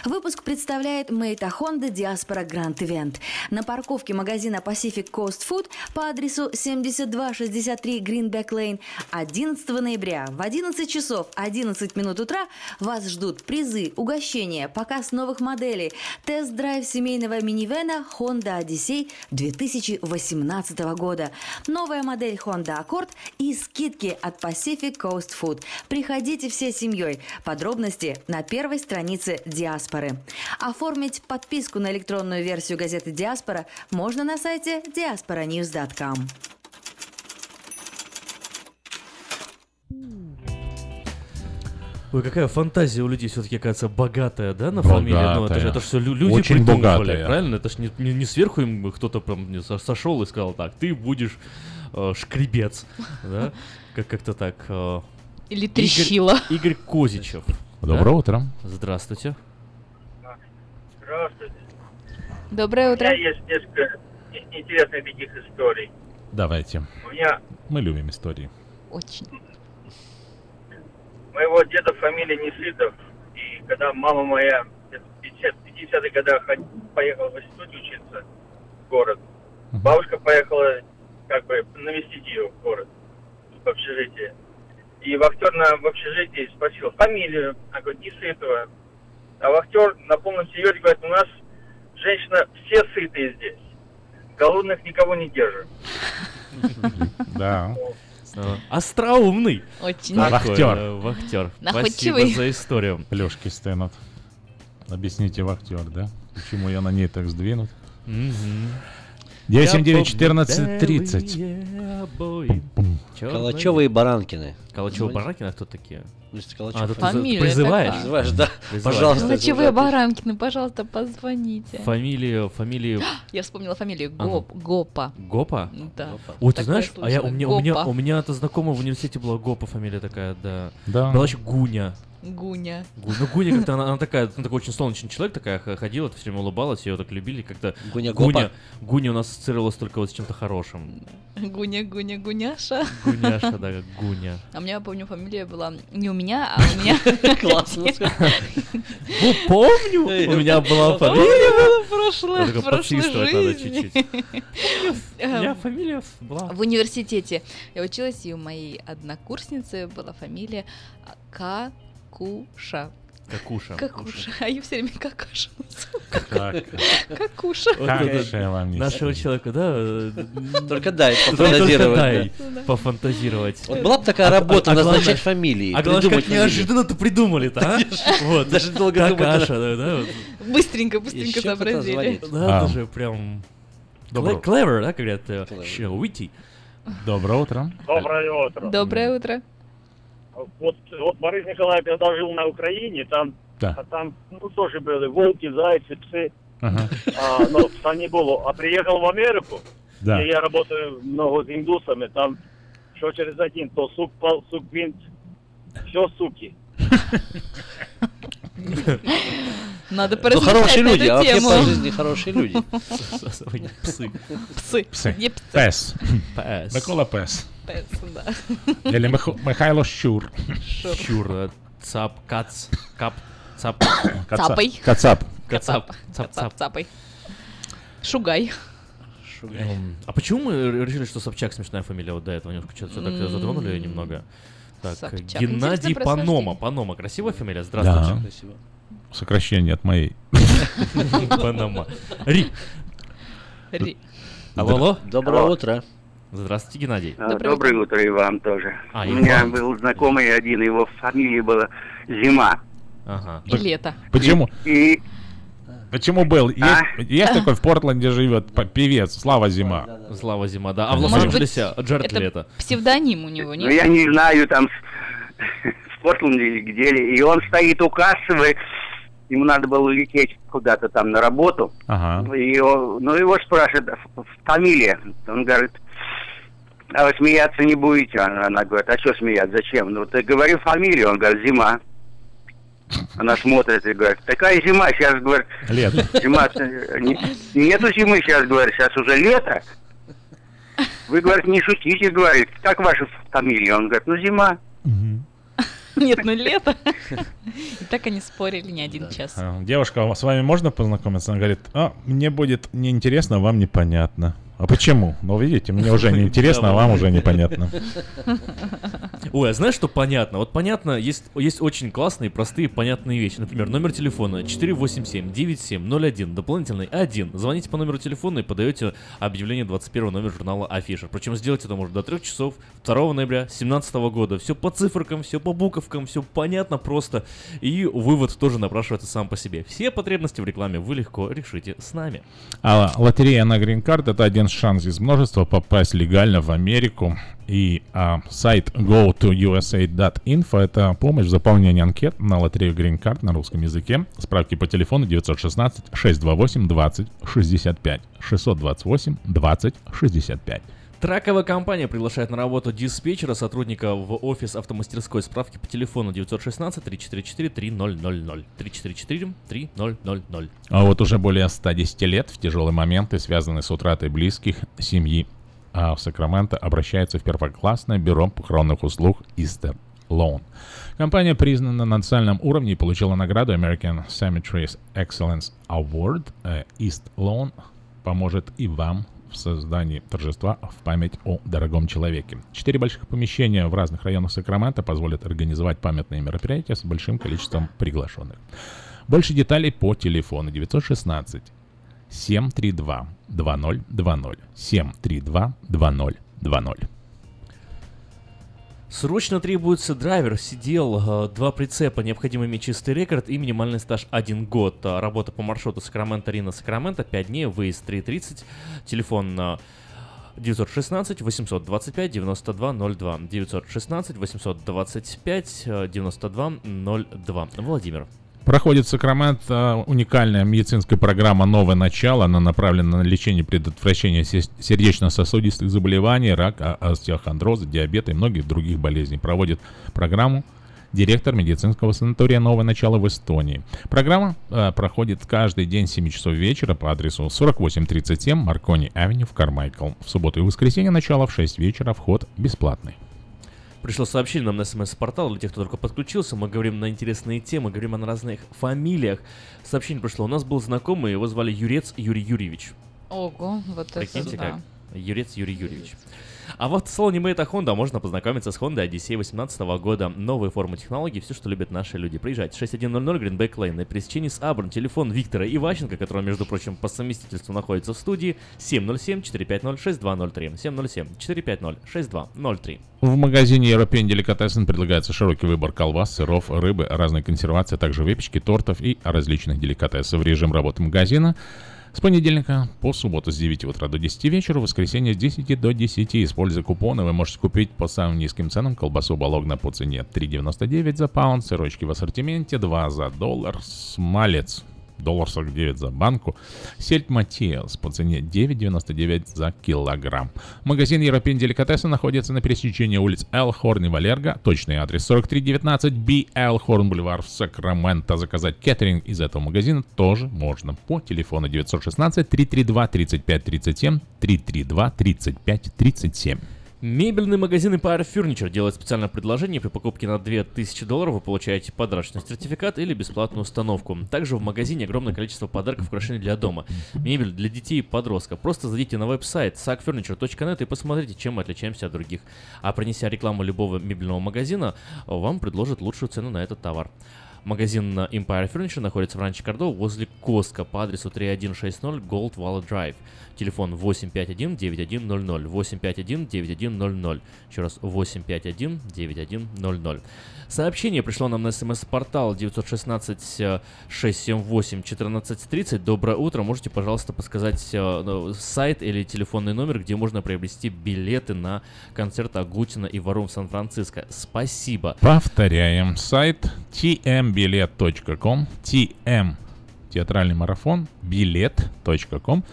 Выпуск представляет Мейта Honda Diaspora Grand Event. На парковке магазина Pacific Coast Food по адресу 7263 Greenback Lane 11 ноября в 11 часов 11 минут утра вас ждут призы, угощения, показ новых моделей, тест-драйв семейного минивэна Honda Odyssey 2018 года, новая модель Honda Accord и скидки от Pacific Coast Food. Приходите всей семьей. Подробности на первой странице Диаспоры. Оформить подписку на электронную версию газеты Диаспора можно на сайте diasporanews.com. Ой, какая фантазия у людей все-таки, кажется, богатая, да, на фамилию? Ну, это же, Богатая. это все люди Очень придумывали, богатая. правильно? Это ж не, не, не сверху им кто-то прям сошел и сказал, так, ты будешь э, шкребец, да? Как- Как-то так. э. Или Игорь- трещила. Игорь Козичев. Доброе да? утро. Здравствуйте. Здравствуйте. Доброе У утро. меня есть несколько интересных таких историй. Давайте. У меня Мы любим истории. Очень. моего деда фамилия Несытов. И когда мама моя где-то в 50 50-х годах поехала в институт учиться в город, бабушка поехала как бы навестить ее в город, в общежитие. И вахтер на, в общежитии спросил фамилию. Она говорит, Несытова. А вахтер на полном серьезе говорит, у нас женщина все сытые здесь. Голодных никого не держит. Да. Э, Остроумный. Очень. Вахтер. э, Вахтер. Находчивый. Спасибо за историю. Плюшки стынут. Объясните, вахтер, да? Почему я на ней так сдвинут? Мгм. 979-14-30. Калачева и Баранкины. Калачева и Баранкина кто такие? А, тут Фамилия призываешь? Призываешь, да. Призываешь. Пожалуйста. Калачевые Баранкины, пожалуйста, позвоните. Фамилию, фамилию Я вспомнила фамилию Ага. Гоп, Гопа. Гопа? Да. Ой, ты знаешь, а я, у, меня, у, меня, у меня это знакомая в университете была Гопа фамилия такая, да. Да. Была еще Гуня. Гуня. Гу- Ну, Гуня как-то, она, она такая, ну, такой очень солнечный человек, такая ходила, все время улыбалась, ее так любили, как-то... Гуня Гуня? Гуня у нас ассоциировалась только вот с чем-то хорошим. Гуня, Гуня, Гуняша. Гуняша, да, как Гуня. А у меня, помню, фамилия была не у меня, а у меня... Классно. Ну, помню, у меня была фамилия. В прошлой жизни. меня Эм, фамилия была. В университете я училась, и у моей однокурсницы была фамилия Какуша. Какуша. Какуша. А ее все время какаша Как? Какуша. Нашего человека, да? э, Только дай пофантазировать. да. пофантазировать. Вот была бы такая работа, назначать фамилии. А главное, как неожиданно-то придумали-то, а? Вот. Даже долго думать Какаша, да. Быстренько, быстренько сообразили. Да, А. это же прям... Добро- Кле- Clever, да, говорят? э, Witty. Доброе утро. Доброе утро. Доброе утро. Вот, вот Борис Николаев, когда жил на Украине, там, Да. а там ну, тоже были волки, зайцы, псы. Ага. А, но пса не было. А приехал в Америку, Да. и я работаю много с индусами, там что через один, то сук, пал, сук, винт, все суки. Надо Ну, поразмышлять хорошие на люди, эту а тему. по жизни хорошие люди. Псы. Псы. Псы? Пес. Пес. Микола Пес. Пес, да. Или Мих- Михайло Щур. Шур. Чур, э, цап, кац, кап, цап. Каца- Цапай. Кацап. Кацап. Цап, Цап, цап. цапай. Шугай. Эм, А почему мы решили, что Собчак смешная фамилия вот до этого? Немножко что-то так М. затронули её немного. Так, Собчак. Геннадий Интересное Панома. происхождение. Панома, красивая фамилия? Здравствуйте. Спасибо. Сокращение от моей. Панома. Ри. Ри. Алло, алло. Доброе Алло. утро. Здравствуйте, Геннадий. А, Доброе Доброе утро и вам тоже. А, У меня вам. был знакомый один, его фамилия была Зима. Ага. И лето. Почему? И Почему был? Есть, А? есть такой в Портленде живет певец Слава Зима. Слава Зима, да. А в Лос-Анджелесе Джаред Это Лето. псевдоним у него, ну, нет? я не знаю, там в Портленде или где ли. И он стоит у кассы, ему надо было улететь куда-то там на работу. Ага. И он- ну, его спрашивают, «А фамилия. Он говорит, а вы смеяться не будете? Она, она говорит, а что смеяться, зачем? Ну, ты говори фамилию. Он говорит, Зима. Она смотрит и говорит, такая зима, сейчас, говорит, Лето. зима, не- нету зимы сейчас, говорит, сейчас уже лето. Вы, говорит, не шутите, говорит, как ваша фамилия? Он говорит, ну, зима. Нет, ну лето. И так они спорили не один час. А, Девушка, а с вами можно познакомиться? Она говорит, а, мне будет неинтересно, вам непонятно. А почему? Ну, видите, мне уже неинтересно, а вам уже непонятно. Ой, а знаешь, что понятно? Вот понятно, есть, есть очень классные, простые, понятные вещи. Например, номер телефона 487-9701, дополнительный 1. Звоните по номеру телефона и подаете объявление 21 номер журнала Афиша. Причем сделать это можно до 3 часов 2 ноября 2017 года. Все по циферкам, все по буковкам, все понятно просто. И вывод тоже напрашивается сам по себе. Все потребности в рекламе вы легко решите с нами. А лотерея на Card это один шанс из множества попасть легально в Америку. И а, сайт go to usa.info это помощь в заполнении анкет на лотерею Green Card на русском языке. Справки по телефону 916 628 20 65 628 20 65. Траковая компания приглашает на работу диспетчера, сотрудника в офис автомастерской. Справки по телефону 916 344 3000 344 3000. А вот уже более 110 лет в тяжелые моменты, связанные с утратой близких, семьи, а в Сакраменто обращается в первоклассное бюро похоронных услуг Easter Loan. Компания признана на национальном уровне и получила награду American Cemeteries Excellence Award. Э, East Loan поможет и вам в создании торжества в память о дорогом человеке. Четыре больших помещения в разных районах Сакрамента позволят организовать памятные мероприятия с большим количеством приглашенных. Больше деталей по телефону 916 732 2020 732 2020. Срочно требуется драйвер, сидел, э, два прицепа, необходимо иметь чистый рекорд и минимальный стаж 1 год. А, Работа по маршруту Сакраменто-Рина, Сакраменто, 5 дней, выезд 3.30, телефон на 916 825 9202 916 825 9202 Владимир. Проходит в Сакраменто уникальная медицинская программа «Новое начало». Она направлена на лечение се- сердечно-сосудистых заболеваний, рака, остеохондроза, диабета и многих других болезней. Проводит программу директор медицинского санатория «Новое начало» в Эстонии. Программа э, проходит каждый день с 7 часов вечера по адресу 4837 Маркони Авеню в Кармайкл. В субботу и воскресенье начало в 6 вечера, вход бесплатный. Пришло сообщение нам на смс-портал для тех, кто только подключился. Мы говорим на интересные темы, говорим о разных фамилиях. Сообщение пришло. У нас был знакомый, его звали Юрец Юрий Юрьевич. Ого, вот Прикиньте, это да. как. Юрец Юрий Юрьевич. А вот в салоне Мэйта Honda можно познакомиться с Honda Odyssey 2018 года. Новые формы технологий, все, что любят наши люди. Приезжайте. 6100 Greenback Lane на пересечении с Абран. Телефон Виктора Иващенко, который, между прочим, по совместительству находится в студии. 707-450-6203. 707-450-6203. В магазине European Delicatessen предлагается широкий выбор колбас, сыров, рыбы, разной консервации, а также выпечки, тортов и различных деликатесов. Режим работы магазина с понедельника по субботу с 9 утра до 10 вечера, в воскресенье с 10 до 10. Используя купоны, вы можете купить по самым низким ценам колбасу Балогна по цене 3,99 за паунд, сырочки в ассортименте 2 за доллар, смалец доллар 49 за банку. Сельдь Матиас по цене 9,99 за килограмм. Магазин European Delicatessen находится на пересечении улиц Элхорн и Валерго. Точный адрес 4319 B Элхорн Бульвар в Сакраменто. Заказать кеттеринг из этого магазина тоже можно по телефону 916 332 35 37 332 35 37. Мебельный магазин Empire Furniture делает специальное предложение. При покупке на 2000 долларов вы получаете подарочный сертификат или бесплатную установку. Также в магазине огромное количество подарков и украшений для дома. Мебель для детей и подростков. Просто зайдите на веб-сайт sackfurniture.net и посмотрите, чем мы отличаемся от других. А принеся рекламу любого мебельного магазина, вам предложат лучшую цену на этот товар. Магазин Empire Furniture находится в Ранче Кордо возле Коска по адресу 3160 Gold Wallet Drive. Телефон 851-9100, 851-9100. Еще раз, 851-9100. Сообщение пришло нам на смс-портал 916-678-1430. Доброе утро. Можете, пожалуйста, подсказать э, ну, сайт или телефонный номер, где можно приобрести билеты на концерт Агутина и Варум в Сан-Франциско. Спасибо. Повторяем. Сайт tmbilet.com tm театральный марафон билет.ком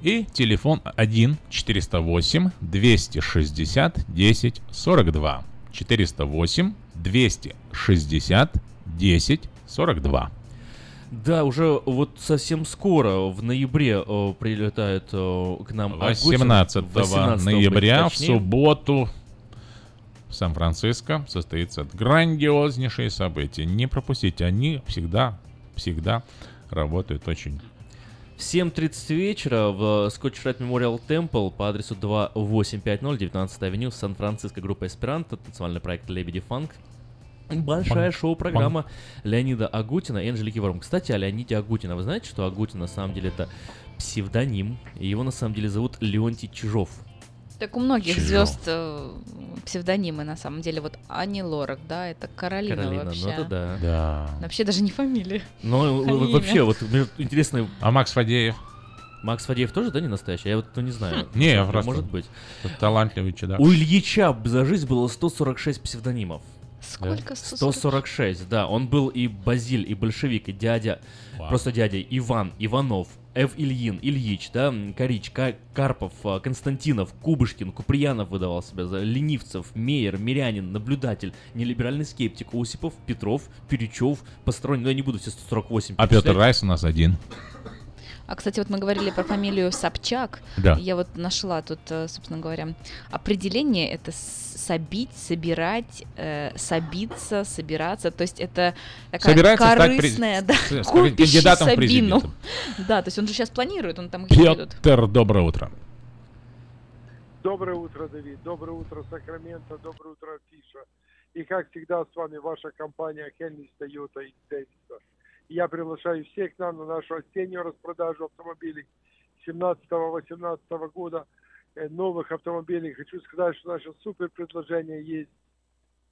и телефон 1 408 260 10 42 408 260 10 42 Да, уже вот совсем скоро, в ноябре, э, прилетает э, к нам Агутин. 18, 18 ноября быть в субботу в Сан-Франциско состоится грандиознейшее событие. Не пропустите, они всегда, всегда работают очень В 7.30 вечера в Scotch Rite Memorial Temple по адресу 2850 19 авеню Сан-Франциско группа Эсперанто, танцевальный проект Лебеди Фанк. Большая шоу-программа Леонида Агутина и Анжелики Варум. Кстати, о Леониде Агутина. Вы знаете, что Агутин на самом деле это псевдоним, его на самом деле зовут Леонтий Чижов. Так у многих Чижов. звезд э, псевдонимы на самом деле. Вот Ани Лорак, да, это Каролина, Каролина, вообще. ну это да. Да. Вообще даже не фамилия. Но а э, имя. вообще, вот интересно... А Макс Фадеев? Макс Фадеев тоже, да, не настоящий? Я вот ну, не знаю. Не, я Ну, просто Может быть. талантливый чудак. У Ильича за жизнь было 146 псевдонимов. Сколько? 146, да. Он был и Базиль, и большевик, и дядя, Вау. просто дядя Иван, Иванов, Ф. Ильин, Ильич, да, Корич, Ка- Карпов, а, Константинов, Кубышкин, Куприянов выдавал себя за Ленивцев, Мейер, Мирянин, Наблюдатель, Нелиберальный скептик, Осипов, Петров, Перечев, Посторонний, ну я не буду все 148 А Петр. Райс у нас один. А, кстати, вот мы говорили про фамилию Собчак. Да. Я вот нашла тут, э, собственно говоря, определение. Это собить, собирать, э, собиться, собираться. То есть это такая Собирается стать през- корыстная, да, с- с- купище кандидатом Сабину. Да, то есть он же сейчас планирует, он там. Петр, доброе утро. Доброе утро, Давид. Доброе утро, Сакраменто. Доброе утро, Афиша. И как всегда с вами ваша компания Хельмис Тойота из Дэвиса. Я приглашаю всех к нам на нашу осеннюю распродажу автомобилей 17-18 года. Э, Новых автомобилей. Хочу сказать, что наше супер предложение есть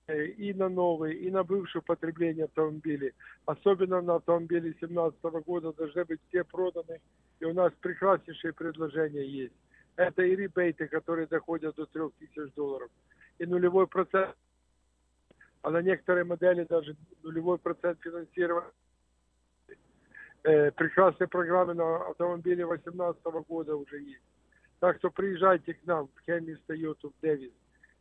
э, и на новые, и на бывшее потребление автомобилей. Особенно на автомобили 2017 года должны быть все проданы. И у нас прекраснейшие предложения есть. Это и ребейты, которые доходят до 3000 долларов. И нулевой процент, а на некоторые модели даже нулевой процент финансирования. Э, прекрасные программы на автомобиле 2018 года уже есть. Так что приезжайте к нам в Хемис Toyota в Дэвис.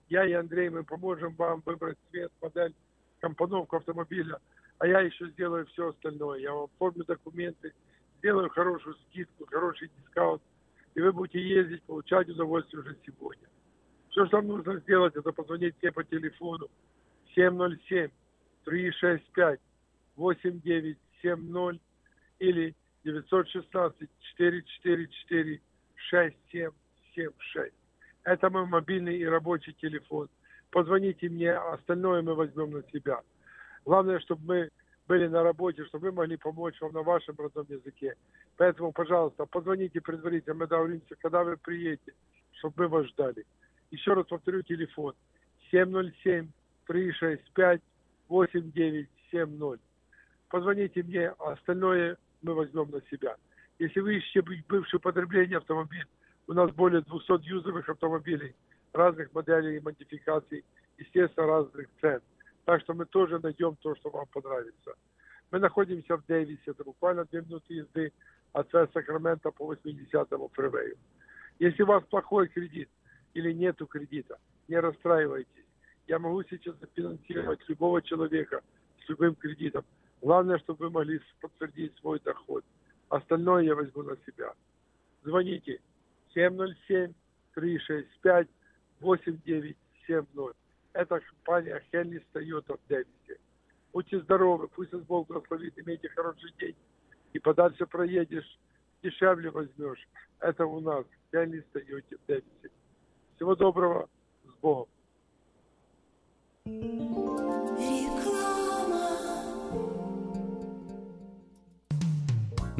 Я и Андрей, мы поможем вам выбрать цвет, модель, компоновку автомобиля. А я еще сделаю все остальное. Я вам оформлю документы, сделаю хорошую скидку, хороший дискаунт. И вы будете ездить, получать удовольствие уже сегодня. Все, что вам нужно сделать, это позвонить мне по телефону 707-365-8970 или 916-444 6776. Это мой мобильный и рабочий телефон. Позвоните мне, а остальное мы возьмем на себя. Главное, чтобы мы были на работе, чтобы мы могли помочь вам на вашем родном языке. Поэтому, пожалуйста, позвоните предварительно, мы договоримся, когда вы приедете, чтобы мы вас ждали. Еще раз повторю телефон. 707-365-8970. Позвоните мне, а остальное мы возьмем на себя. Если вы ищете бывшее потребление автомобиля, у нас более 200 юзовых автомобилей разных моделей и модификаций, естественно, разных цен. Так что мы тоже найдем то, что вам понравится. Мы находимся в Дэвисе, это буквально 2 минуты езды от Сакрамента по 80-му фривею. Если у вас плохой кредит или нету кредита, не расстраивайтесь. Я могу сейчас финансировать любого человека с любым кредитом. Главное, чтобы вы могли подтвердить свой доход. Остальное я возьму на себя. Звоните 707-365-8970. Это компания Хелли Toyota в Дэвисе. Будьте здоровы, пусть вас Бог благословит, имейте хороший день. И подальше проедешь, дешевле возьмешь. Это у нас Хелли Toyota в Дэвисе. Всего доброго, с Богом.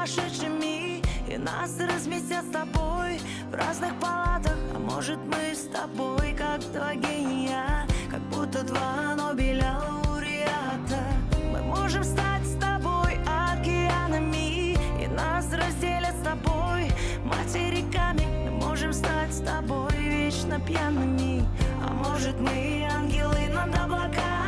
Сумасшедшими И нас разместят с тобой в разных палатах. А может мы с тобой как два гения Как будто два Нобеля лауреата. Мы можем стать с тобой океанами И нас разделят с тобой материками. Мы можем стать с тобой вечно пьяными. А может мы ангелы над облаками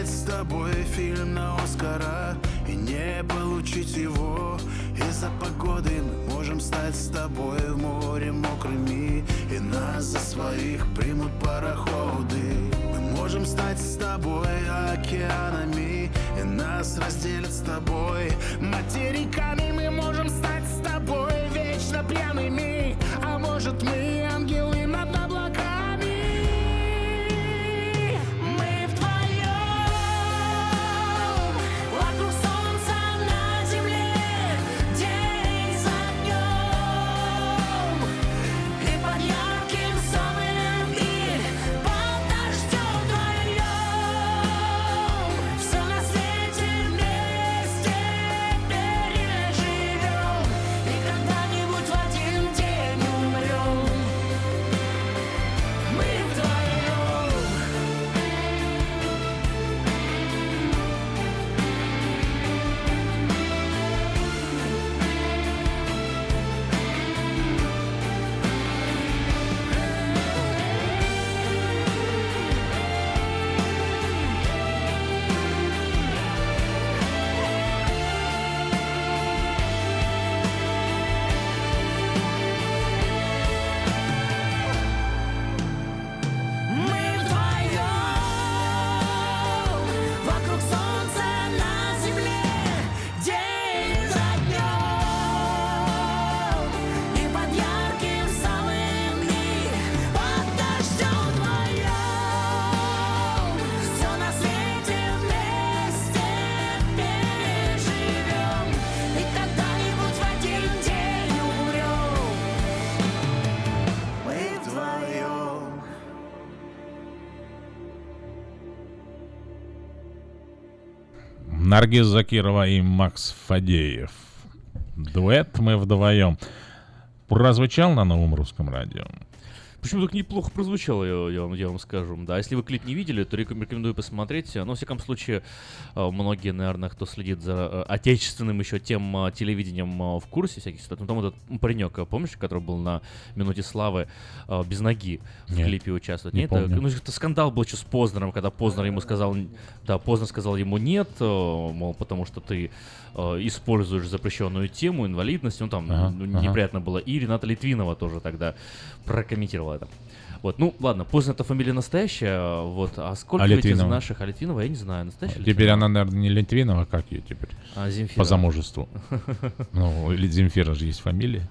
снять с тобой фильм на Оскара И не получить его. Из-за погоды Мы можем стать с тобой в море мокрыми И нас за своих примут пароходы. Мы можем стать с тобой океанами И нас разделят с тобой материками. Мы можем стать с тобой вечно пьяными А может мы Наргиз Закирова и Макс Фадеев. Дуэт мы вдвоем. Прозвучал на новом русском радио. Почему так неплохо прозвучало, я, я вам, я вам скажу. Да, если вы клип не видели, то реком- рекомендую посмотреть. Но, во всяком случае, э, многие, наверное, кто следит за э, отечественным еще тем э, телевидением в курсе всяких ситуаций. Ну, там этот паренек, помнишь, который был на «Минуте славы» без ноги в Нет, клипе участвует? не Нет, помню. Это, ну, это скандал был еще с Познером, когда Познер ему сказал, да, Познер сказал ему нет, мол, потому что ты используешь запрещенную тему, инвалидность, ну, там Ага, ну, ага. неприятно было. И Рената Литвинова тоже тогда прокомментировала это. Вот, ну ладно, поздно это фамилия настоящая, вот, а сколько А ведь из наших, а Литвинова, я не знаю, настоящая Теперь Литвинова? она, наверное, не Литвинова, как ее теперь? А, Земфира. По замужеству. Ну, или Земфира же есть фамилия.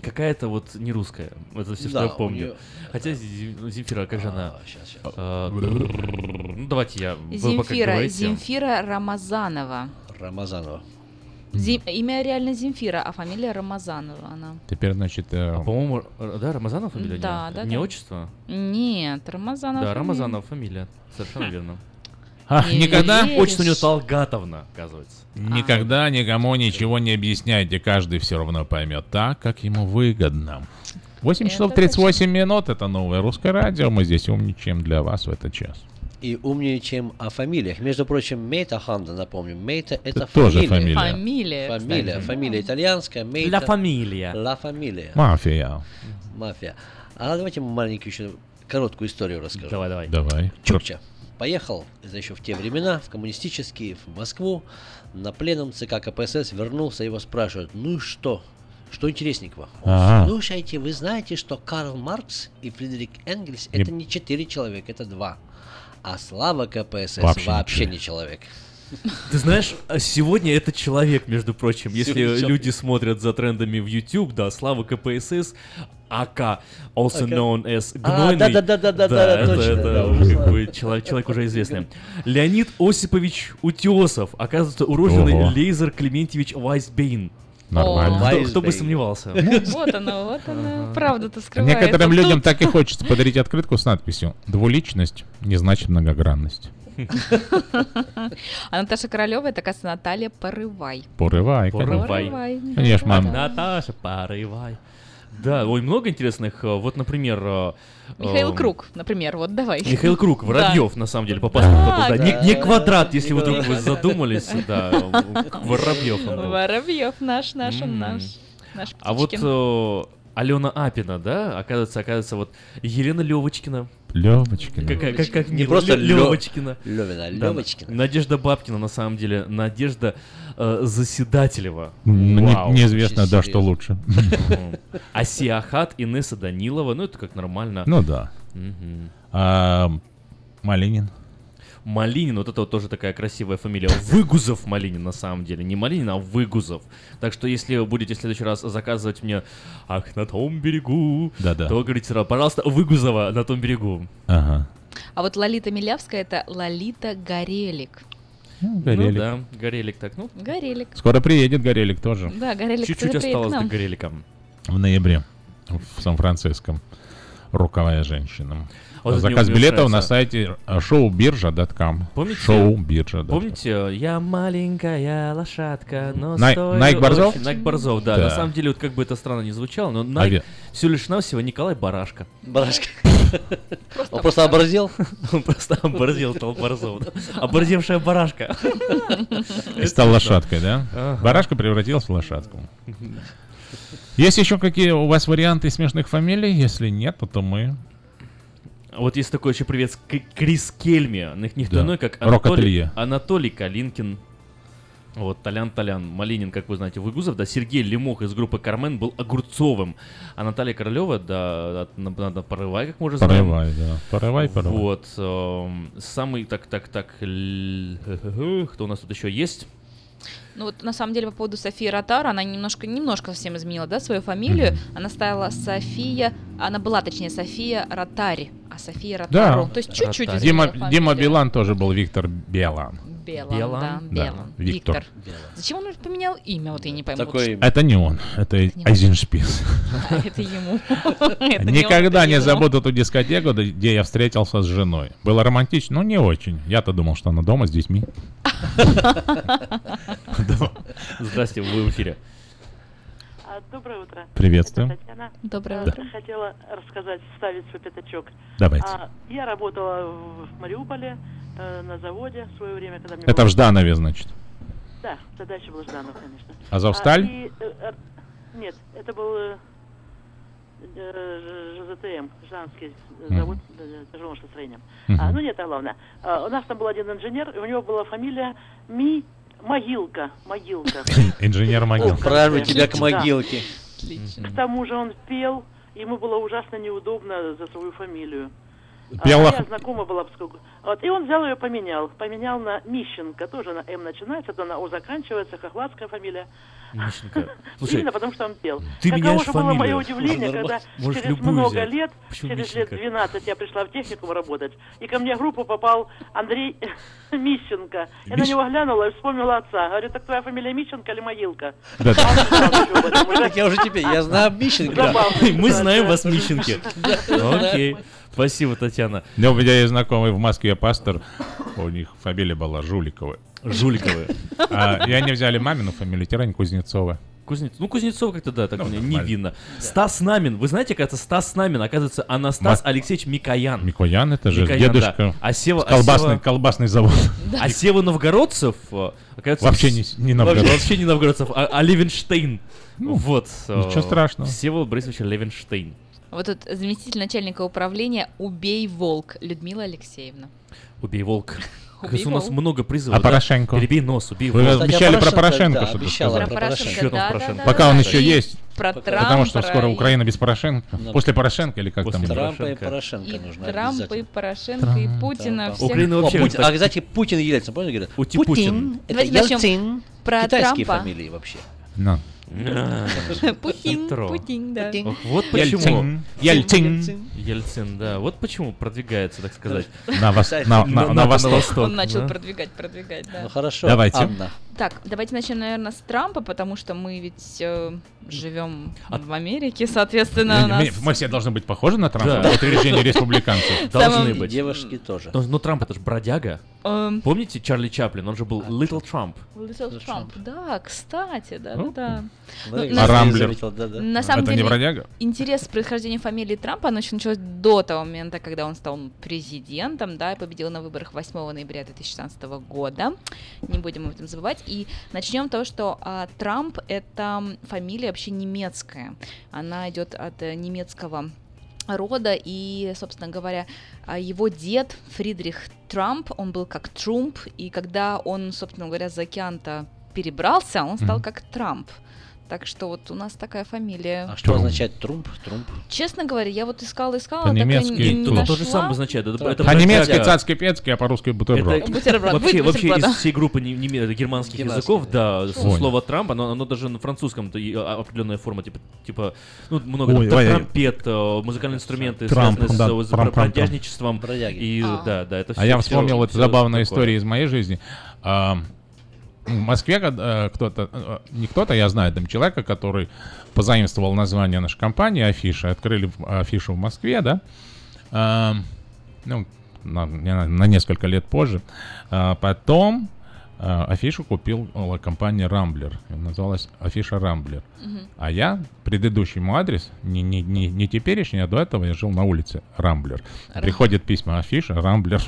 Какая-то вот не русская, это все, что я помню. Хотя Зем- Земфира, как же она? А, Ну, давайте я... Земфира. Земфира Рамазанова. Рамазанова. Зим- Имя реально Земфира, а фамилия Рамазанова она. Теперь, значит... э, А, по-моему, да, Рамазанов фамилия? Да, да, Не да. отчество? Нет, Рамазанова. Да. Рамазанов фамилия, совершенно верно. Ах, Не никогда... веришь? Отчество у нее Талгатовна, оказывается. Никогда никому ничего не объясняйте, каждый все равно поймет так, как ему выгодно. 8 Это часов 38 минут, это новое русское радио, мы здесь умничаем для вас в этот час. И умнее, чем о фамилиях. Между прочим, Мейта Ханда, напомню, Мейта это, тоже фамилия. фамилия. Фамилия, Фамилия, кстати. фамилия итальянская, Мейта. Ла фамилия. Ла фамилия. Мафия. Мафия. А давайте маленькую еще короткую историю расскажу. Давай, давай. Давай. Чукча. Поехал, это еще в те времена, в коммунистические, в Москву, на пленум ЦК КПСС, вернулся, его спрашивают, ну и что? Что интересненького? Ага. Слушайте, вы знаете, что Карл Маркс и Фридрих Энгельс Не- это не четыре человека, это два. А Слава КПСС Вообще вообще, не человек. Ты знаешь, а сегодня это человек, между прочим. Если Сегодня человек. люди смотрят за трендами в YouTube, да, Слава КПСС, АК, also АК. known as А, Гнойный. да-да-да-да-да, это, точно, это да, как Слава. бы человек, человек уже известный. Леонид Осипович Утесов, оказывается, уроженный. Лейзер Клементьевич Вайсбейн. Нормально. Кто, кто бы сомневался. Вот оно, вот оно. Правда-то скрывается. Некоторым людям так и хочется подарить открытку с надписью «Двуличность не значит многогранность». А Наташа Королева это, оказывается, Наталья Порывай. Порывай, Порывай. Порывай. Конечно, мам. Наташа, порывай. Да, ой, много интересных. э, Вот, например... э, Михаил эм, Круг, например, вот давай. Михаил Круг. Воробьев, на самом деле, по паспорту Не, квадрат, если вы вдруг задумались, да, Воробьев. Воробьев наш, наш, наш. Наш А вот э, Алена Апина, да, оказывается, оказывается, вот Елена Левочкина. Левочкина. Как, как, как Не мило, просто Левочкина. Лёвина, а Да. Надежда Бабкина, на самом деле. Надежда э, Заседателева. Не- Вау. неизвестно, да, что лучше. Мгм. Асия Ахат, Инесса Данилова. Ну, это как нормально. Ну да. А, Малинин. Малинин, вот это вот тоже такая красивая фамилия. Выгузов Малинин, на самом деле. Не Малинин, а Выгузов. Так что, если вы будете в следующий раз заказывать мне «Ах, на том берегу», Да-да. то говорите сразу, пожалуйста, Выгузова на том берегу. Ага. А вот Лолита Милявская это Лолита Горелик. Ну, Горелик. Ну да, Горелик так, ну. Горелик. Скоро приедет Горелик тоже. Да, Горелик Чуть-чуть осталось до. Горелика. В ноябре в Сан-Франциско. Руковая женщина. Вот Заказ билетов на сайте э, showbirja.com. Помните? Showbirja.com. Помните, я маленькая лошадка, но Най- стою Найк Борзов? очень- Найк Борзов, да. Да. На самом деле, вот как бы это странно не звучало, но Найк ве- всего лишь навсего Николай Барашка. Барашка. Он просто оборзел? Он просто оборзел, стал Борзов. Оборзевшая барашка. И стал лошадкой, да? Барашка превратился в лошадку. Есть еще какие у вас варианты смешных фамилий? Если нет, то, мы... А Вот есть такой еще привет Крис Кельми. Ник- Никто Да. иной, как. Анатолий, Анатолий Калинкин. Вот, Толян Толян, Малинин, как вы знаете, Выгузов, да, Сергей Лемох из группы Кармен был Огурцовым, а Наталья Королева, да, надо порывай, как уже знаем. Порывай, да. Порывай, порывай. Вот, эм, самый, так, так, так, л- кто у нас тут еще есть? Ну вот на самом деле по поводу Софии Ротару, она немножко, немножко совсем изменила, да, свою фамилию. Она стала София, она была, точнее, София Ротари, а София Да. Ротару. То есть чуть-чуть Дима, фамилию. Дима Билан тоже был Виктор Белан. Белан, Белан? да, Да, Белан. Виктор. Виктор. Зачем он поменял имя, вот я не пойму. Такой- Вот Это не он, это Айзеншпис. что- Это ему. Это не он, Никогда не ему. забуду ту дискотеку, где я встретился с женой. Было романтично, но не очень. Я-то думал, что она дома с детьми. Здрасте, вы в эфире. А, Доброе утро. Это Татьяна. Доброе А, утро. Хотела рассказать, вставить свой пятачок. Давайте. А, Я работала в Мариуполе э, на заводе в свое время, когда мне Это было- в Жданове, значит. Да, тогда еще был Жданов, конечно. Азовсталь? А, и, э, э, нет, это был э, ЖЗТМ, Жданский Мгм. завод э, тяжелого строения. Мгм. А, ну нет, это главное. А, у нас там был один инженер, и у него была фамилия Ми Могилка. Могилка. Инженер могил. Отправлю тебя к могилке. К тому же он пел, ему было ужасно неудобно за свою фамилию. А Пел моя ох- знакомая была, поскольку... Вот, и он взял ее, поменял. Поменял на Мищенко, тоже на М начинается, то на О заканчивается, хохладская фамилия. Мищенко. Слушай, Именно потому, что он пел. ты Каково меняешь же было мое фамилию. удивление, когда Можешь через много взять. лет, Почему через Мищенко? лет 12 я пришла в техникум работать, и ко мне в группу попал Андрей Мищенко. Я на Мищ- него глянула и вспомнила отца. Говорю, так твоя фамилия Мищенко или Могилка? Да, да. А Так я уже теперь, я знаю Мищенко. Мы знаем вас. Мищенки. Окей. Спасибо, Татьяна. Ну, у меня есть знакомый в Москве пастор, у них фамилия была Жуликова. Жуликовы. А, и они взяли мамину фамилию, Тирань Кузнецова. Кузнец... Ну, Кузнецов как-то, да, так Ну, мне невинно. Стас Намин. Вы знаете, кажется, Стас Намин, оказывается, Анастас Алексеевич Микоян. Микоян, это же Микоян, дедушка. да. А Сева- колбасный, Сева- колбасный завод. А Сева Новгородцев, э, оказывается... Вообще не- не новгородцев. Вообще не Новгородцев, а, а Левенштейн. Ну, вот. э, ничего страшного. Сева Борисович Левенштейн. Вот тут заместитель начальника управления «Убей волк» Людмила Алексеевна. Убей волк. Убей у нас волк. много призывов. А да? Порошенко? Перебей нос, убей Вы волк. обещали про Порошенко, Порошенко да, что-то обещала сказать. про Про Порошенко, Что да, Порошенко? да, Пока да, он да. еще И есть. Про Потому что Трампа скоро и- Украина без Порошенко. Ну, После Порошенко или как После там? Трампа и Порошенко. Порошенко И нужно Трампа, и. Порошенко, и Трамп, Путина. Трамп. всех. Украина О, вообще Путин- так- А, кстати, Путин и Ельцин, помните, говорят? Ути Путин, это Давайте Ельцин. про Китайские Трампа. фамилии вообще. На. Путин. Путин, да. Вот почему. Ельцин. Ельцин. Да. Вот почему продвигается, так сказать. На, вос- на, на, на, на восток. Он начал продвигать, продвигать, да. Ну хорошо, Давайте. Анна. Так, давайте начнем, наверное, с Трампа, потому что мы ведь э, живем А- в Америке, соответственно, у Мы, нас... мы все должны быть похожи на Трампа Да. в утверждении республиканцев. Должны быть. Девушки тоже. Но, но Трамп это же бродяга. Эм, Помните Чарли Чаплин? Он же был Little Trump. Little Trump, да, кстати, да, Ну, да, Ну, Ну, А Рамблер? На самом Это не деле, бродяга? интерес к происхождению фамилии Трампа, оно еще началось до того момента, когда он стал президентом, да, и победил на выборах 8 ноября 2016 года. Не будем об этом забывать. И начнем с того, что а, Трамп — это фамилия вообще немецкая. Она идет от э, немецкого рода, и, собственно говоря, а, его дед Фридрих Трамп, он был как Трумп, и когда он, собственно говоря, за океан-то перебрался, он стал Мгм. как Трамп. Так что вот у нас такая фамилия. А что Трумп. означает трумп? Трумп. Честно говоря, я вот искала, искала, так и По-немецки не, не То, Трумп. то же нашла. самое означает. Это, это По-немецки цацкий пецкий, а по-русски бутерброд. Это Бутерброд, вообще, вообще из да. всей группы не- не- германских Германских, языков, да, с- Ой. слово Трамп, оно, оно даже на французском а, определенная форма, типа, типа ну, много Ой, там, трампет, э, музыкальные инструменты, Трамп, связанные с, да, с трам, трам, трам. бродяжничеством. Бродяги. И А. да, да, это А всё- я вспомнил эту всё забавную историю из моей жизни. В Москве э, кто-то, э, не кто-то, я знаю там человека, который позаимствовал название нашей компании, афиши, открыли афишу в Москве, да, А, ну, на, на несколько лет позже. А, Потом афишу купил э, компания Рамблер. Называлась афиша Рамблер. Мгм. А я предыдущему адрес, не, не, не, не теперешний, а до этого я жил на улице Рамблер. Рам- Приходит письма афиша Рамблер.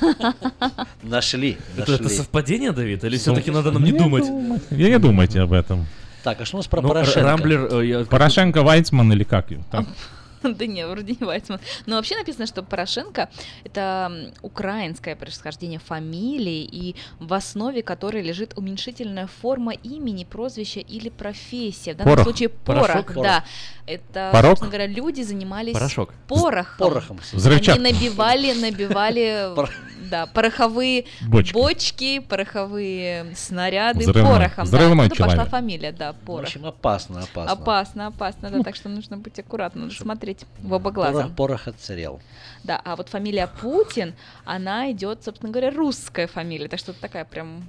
Нашли. Это, совпадение, Давид? Или все-таки надо нам не думать? Я не думайте об этом. Так, а что у нас про Ну, Порошенко? Рамблер, э, Порошенко, Вайцман или как? там? Да не, вроде не Вайцман. Но вообще написано, что Порошенко — это украинское происхождение фамилии, и в основе которой лежит уменьшительная форма имени, прозвища или профессия. В данном Порох. случае порох, Порошок? да. Это, Порок? собственно говоря, люди занимались Порошок. порохом. Порохом. Взрывчатка. Они набивали, набивали, да, пороховые Бочки. бочки, пороховые снаряды Взрывной. порохом. Взрывной да, оттуда пошла человек. фамилия, да, В порох. общем, опасно, опасно. Опасно, опасно, да, так что нужно быть аккуратным, надо смотреть в оба глаза. Порох, порох отсырел. Да, а вот фамилия Путин, она идет, собственно говоря, русская фамилия, так что такая прям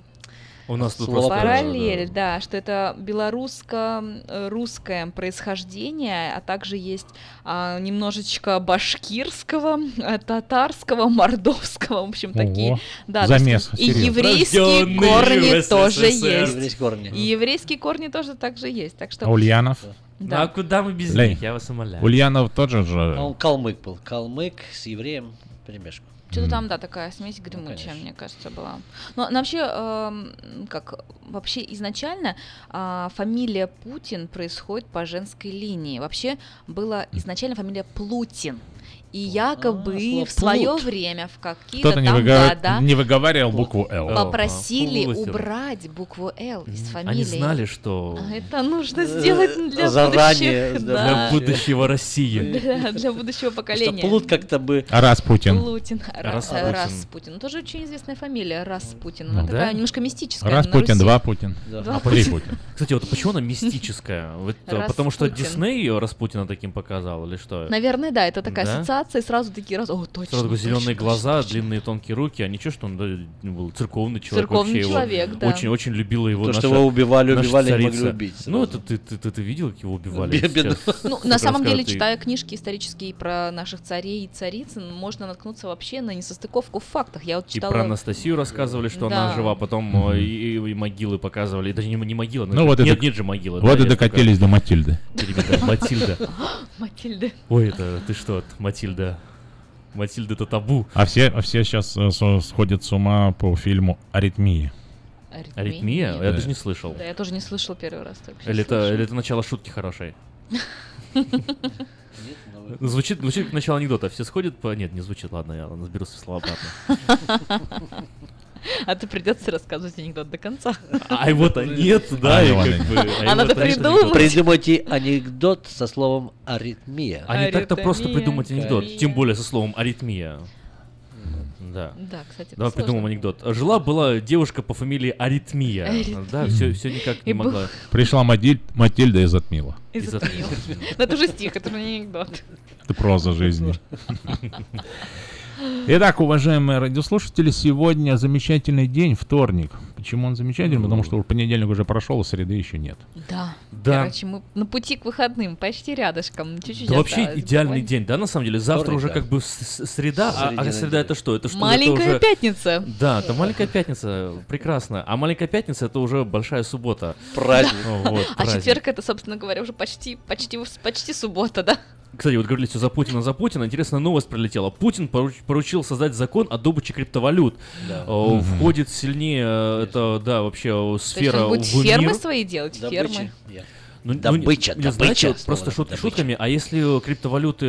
У нас тут Слово параллель, да, что это белорусско-русское происхождение, а также есть а, немножечко башкирского, а, татарского, мордовского, в общем, такие. Ого. Да, то Замес, есть и еврейские Рождённые корни в тоже есть. Еврейские корни. И еврейские корни тоже также есть, так что... А Ульянов? Ну а Да. куда мы без Лей. них, я вас умоляю. Ульянов тоже А же... он калмык был. Калмык с евреем перемешку. Что-то М. там, да, такая смесь гремучая, конечно. мне кажется, была. Но, вообще, эм, как вообще изначально а, фамилия Путин происходит по женской линии. Вообще была изначально фамилия Плутин. И якобы слово в свое плут. время в какие-то Кто-то не, там выгова- года не выговаривал букву «Л». Попросили Плутин. убрать букву Л из фамилии. Они знали, что А Это нужно сделать для Заранее, будущих, да, для будущего России. для, для будущего Что поколения. плут как-то бы... А Распутин. Плутин. Ра- Распутин. э, Распутин. Тоже очень известная фамилия Распутин. Она Ну да? такая немножко мистическая. Распутин, два Путин. Два Путина. Путин. Кстати, вот почему она мистическая? Э, потому что. Дисней ее Распутина таким показал, или что? Наверное, да, это такая ассоциация, и сразу такие раз, о, точно. Сразу зеленые точно, глаза, точно, точно». длинные тонкие руки, а ничего, что он да, был церковный человек. Церковный вообще его человек, да. Очень, очень любила его То, наша, что его убивали, наша убивали, не царица. могли убить. Ну, сразу. это ты, ты, ты, ты видел, как его убивали? Бедно. Ну, на самом деле, и- читая книжки исторические про наших царей и цариц, можно наткнуться вообще на несостыковку в фактах. Я вот И читала... про Анастасию рассказывали, что она жива, потом э, и, и- и могилы показывали. И даже не, не могилы, Ну вот и нет, нет же могилы. Вот да, и докатились до Матильды. Матильда. Матильды. Ой, это ты что, Матильда? Матильда это табу. А все, а все сейчас э, сходят с ума по фильму «Аритмия». Аритмия? Нет. Я даже не слышал. Да, я тоже не слышал первый раз. только Или это, или это начало шутки хорошей? Ну, Звучит, звучит как начало анекдота. Все сходят по... Нет, не звучит. Ладно, я разберу свои слова обратно. А то придется рассказывать анекдот до конца. А его-то нет, да, и как бы... А надо придумать. Придумайте анекдот со словом аритмия. А не так-то просто придумать анекдот. Тем более со словом аритмия. Да. Да, кстати, Давай придумаем анекдот. Жила-была девушка по фамилии Аритмия. Аритмия. Да, все, все никак не И был- могла. Пришла Матиль- Матильда и затмила. И И затмил. Ну, это уже стих, это уже не анекдот. Это проза жизни. Итак, уважаемые радиослушатели, сегодня замечательный день, вторник. Почему он замечательный? Потому что понедельник уже прошел, а среды еще нет. Да. Да. Короче, мы на пути к выходным, почти рядышком. Чуть-чуть Да вообще идеальный буквально. день, да, на самом деле. Завтра Вторник, уже да. как бы с- среда, а- а, среда недели. это что? Это что? Это Маленькая уже- пятница. Да, это маленькая пятница, прекрасно. А маленькая пятница это уже большая суббота. Праздник. Вот, А праздник. четверг это, собственно говоря, уже почти, почти, почти суббота, да? Кстати, вот говорили все за Путина, за Путина. Интересная новость прилетела. Путин поруч- поручил создать закон о добыче криптовалют. Да. Э, Входит сильнее э, это, да, вообще э, То есть сфера он будет в фермы мир. свои делать, фермы. Ну, ну, Добыча, не- не знаете, добыча, просто шутки добыча. шутками, а если криптовалюты,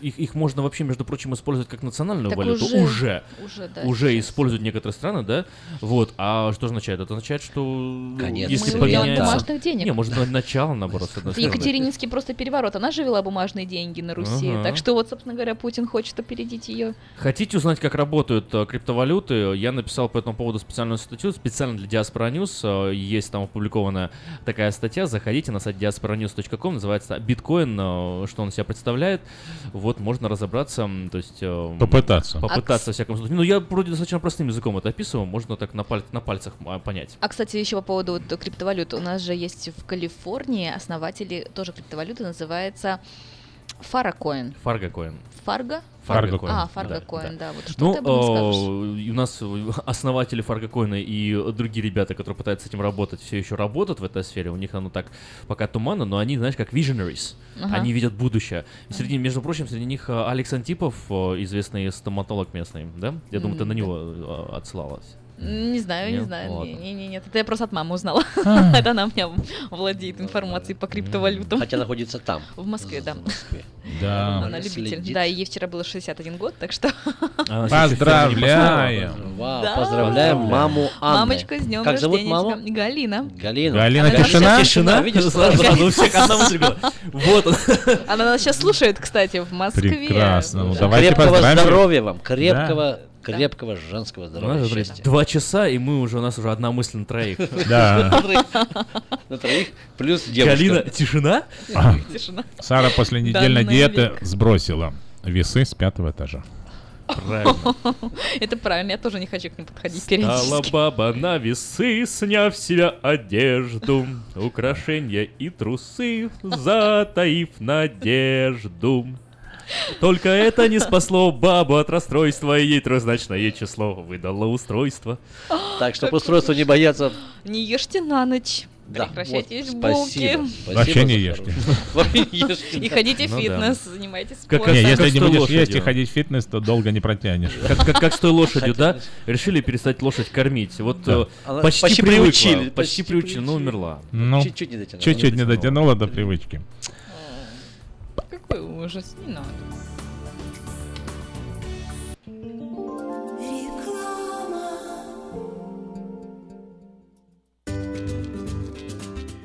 их, их можно вообще, между прочим, использовать как национальную Так валюту? уже. Уже. Уже, да, Уже сейчас. используют некоторые страны, да? Вот. А что означает? Это означает, что ну, Конец если Мы поменяется... бумажных денег. Не, может, на- начало, наоборот. Екатерининский просто переворот. Она же вела бумажные деньги на Руси. Ага. Так что вот, собственно говоря, Путин хочет опередить ее. Хотите узнать, как работают э, криптовалюты? Я написал по этому поводу специальную статью, специально для Diaspora News. Э, Есть там опубликованная такая статья. Заходите на сайт diasporanews.com, называется биткоин, э, что он из себя представляет. Вот, можно разобраться, то есть... э, Попытаться. Попытаться, во всяком случае. Ну, я вроде достаточно простым языком это описываю, можно так на, паль- на пальцах а, понять. А, кстати, еще по поводу вот криптовалют. У нас же есть в Калифорнии основатели тоже криптовалюты, называется Фаракоин. Фаргокоин. Фарго? Фарго Coin. А, Да, Фаргокоин, да. Вот что Ну, ты об этом скажешь? э, и у нас основатели Фаргокоина и другие ребята, которые пытаются с этим работать, все еще работают в этой сфере. У них оно так пока туманно, но они, знаешь, как visionaries. Ага. Они видят будущее. И Среди, между прочим, среди них э, Алекс Антипов, э, известный стоматолог местный, да? Я думаю, ты на да. него отсылалась. Не знаю, не Нет? знаю. Не, не, не, нет. Это я просто от мамы узнала. А. Это она у меня владеет информацией по криптовалютам. Хотя находится там. В Москве, да. В Москве. Да. Она любитель. Да, и ей вчера было 61 год, так что Поздравляем! Поздравляем маму Анны. мамочка с днем Как зовут рождения маму? Галина. Галина. Галина Тишина? Тишина, видишь, Сразу, у всех одна мысль была. Вот он. Она нас сейчас слушает, кстати, в Москве. Прекрасно. Ну, Да. давайте Крепкого поздравим. здоровья вам, крепкого, крепкого женского здоровья, Знаешь, смотри, счастья. Два часа, и мы уже, у нас уже одна мысль на троих. Да. На троих, плюс девушка. Галина, тишина? А, Тишина. Сара после недельной диеты сбросила весы с пятого этажа. Правильно. Это правильно, я тоже не хочу к ним подходить Стала периодически. баба на весы, сняв себя одежду, украшения и трусы, затаив надежду. Только это не спасло бабу от расстройства, и ей трехзначное число выдало устройство. Так, чтобы устройство не бояться. Не ешьте на ночь. Да, Прекращайте вот, булки. спасибо. спасибо Вообще не ешьте. И ходите в Ну фитнес, занимайтесь спортом. Если не будешь есть и ходить в фитнес, то долго не протянешь. Как, с той лошадью, да? Решили перестать лошадь кормить. Вот э, почти, приучили, Почти, приучили, но умерла. Ну, Чуть-чуть не дотянула. чуть-чуть не дотянула. дотянула до привычки. Ужас, не надо.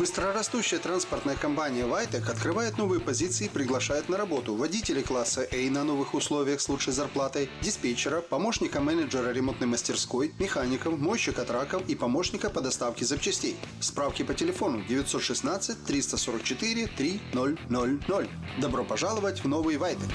Быстрорастущая транспортная компания «Вайтек» открывает новые позиции и приглашает на работу водителей класса А на новых условиях с лучшей зарплатой, диспетчера, помощника менеджера ремонтной мастерской, механиков, мойщика траков и помощника по доставке запчастей. Справки по телефону 916 344 3000. Добро пожаловать в новый «Вайтек».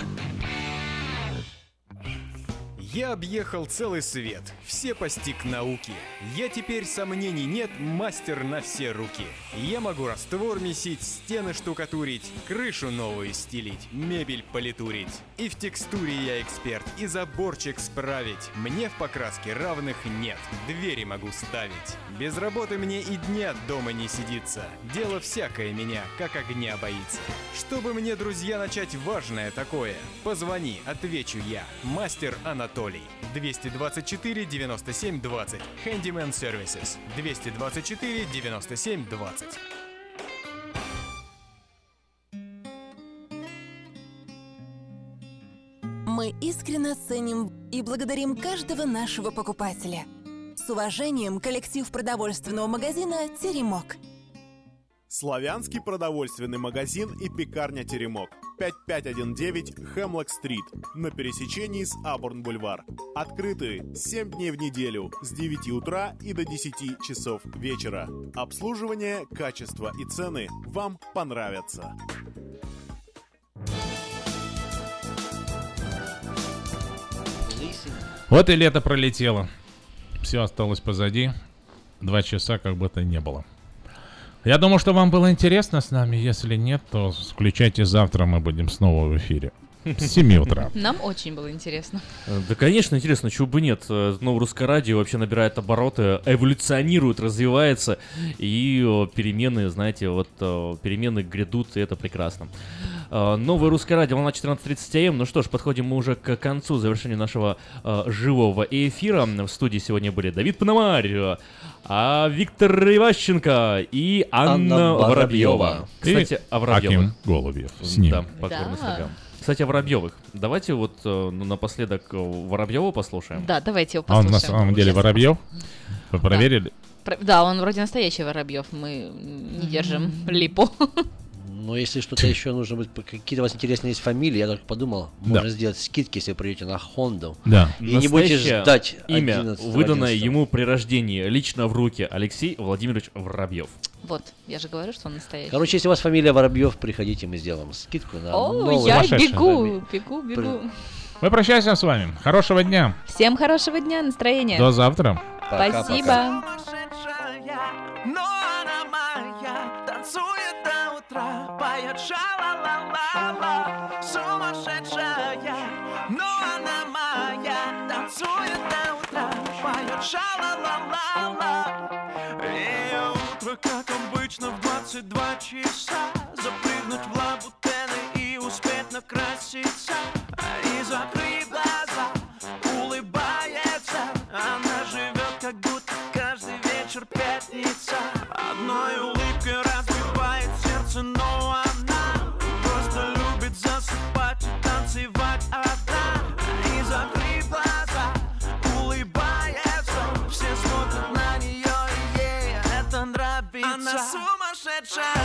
Я объехал целый свет, все постиг науки. Я теперь сомнений нет, мастер на все руки. Я могу раствор месить, стены штукатурить, крышу новую стелить, мебель политурить. И в текстуре я эксперт, и заборчик справить. Мне в покраске равных нет, двери могу ставить. Без работы мне и дня дома не сидится. Дело всякое меня, как огня боится. Чтобы мне, друзья, начать важное такое, позвони, отвечу я. Мастер Анатолий. 224 97 20. Handyman Services. 224 97 20. Мы искренне ценим и благодарим каждого нашего покупателя. С уважением, коллектив продовольственного магазина «Теремок». Славянский продовольственный магазин и пекарня «Теремок». 5519 Хемлок-стрит на пересечении с Абурн-бульвар. Открыты 7 дней в неделю с 9 утра и до 10 часов вечера. Обслуживание, качество и цены вам понравятся. Вот и лето пролетело. Все осталось позади. Два часа как будто не было. Я думаю, что вам было интересно с нами. Если нет, то включайте завтра, мы будем снова в эфире. С 7 утра. Нам очень было интересно. Э, Да, конечно, интересно, чего бы нет. Э, Новое русское радио вообще набирает обороты, эволюционирует, развивается, и перемены, знаете, вот перемены грядут, и это прекрасно. Э, Новое русское радио, волна 14.30 АМ. Ну что ж, подходим мы уже к концу, завершению нашего э, живого эфира. В студии сегодня были Давид Пономарь, а Виктор Иващенко и Анна, Анна Воробьева. Воробьева. Кстати, И о Воробьевых. Аким Голубев с ним. Да, покорный Да. слуга. Кстати, о Воробьевых. Давайте вот э, ну, напоследок э, Воробьева послушаем. Да, давайте его А он послушаем. на самом деле Воробьев? Вы проверили? Про- Да, он вроде настоящий Воробьев. Мы не держим липу. Но если что-то еще нужно быть, какие-то у вас интересные есть фамилии, я только подумал, Да. можно сделать скидки, если вы придете на Хонду. Да. И не будете Настоящее ждать имя, 11 выданное 11. ему при рождении, лично в руки Алексей Владимирович Воробьев. Вот, я же говорю, что он настоящий. Короче, если у вас фамилия Воробьев, приходите, мы сделаем скидку на О, новую я фамилию. бегу, бегу, бегу. Мы прощаемся с вами. Хорошего дня. Всем хорошего дня, настроения. До завтра. Спасибо. Но она моя, танцует до утра, поет ша-ла-ла-ла-ла. Сумасшедшая, но она моя, танцует до утра, поет ша-ла-ла-ла-ла. Как обычно, в 22 часа. Запрыгнуть в лабутены и успеть накраситься сумасшедшая,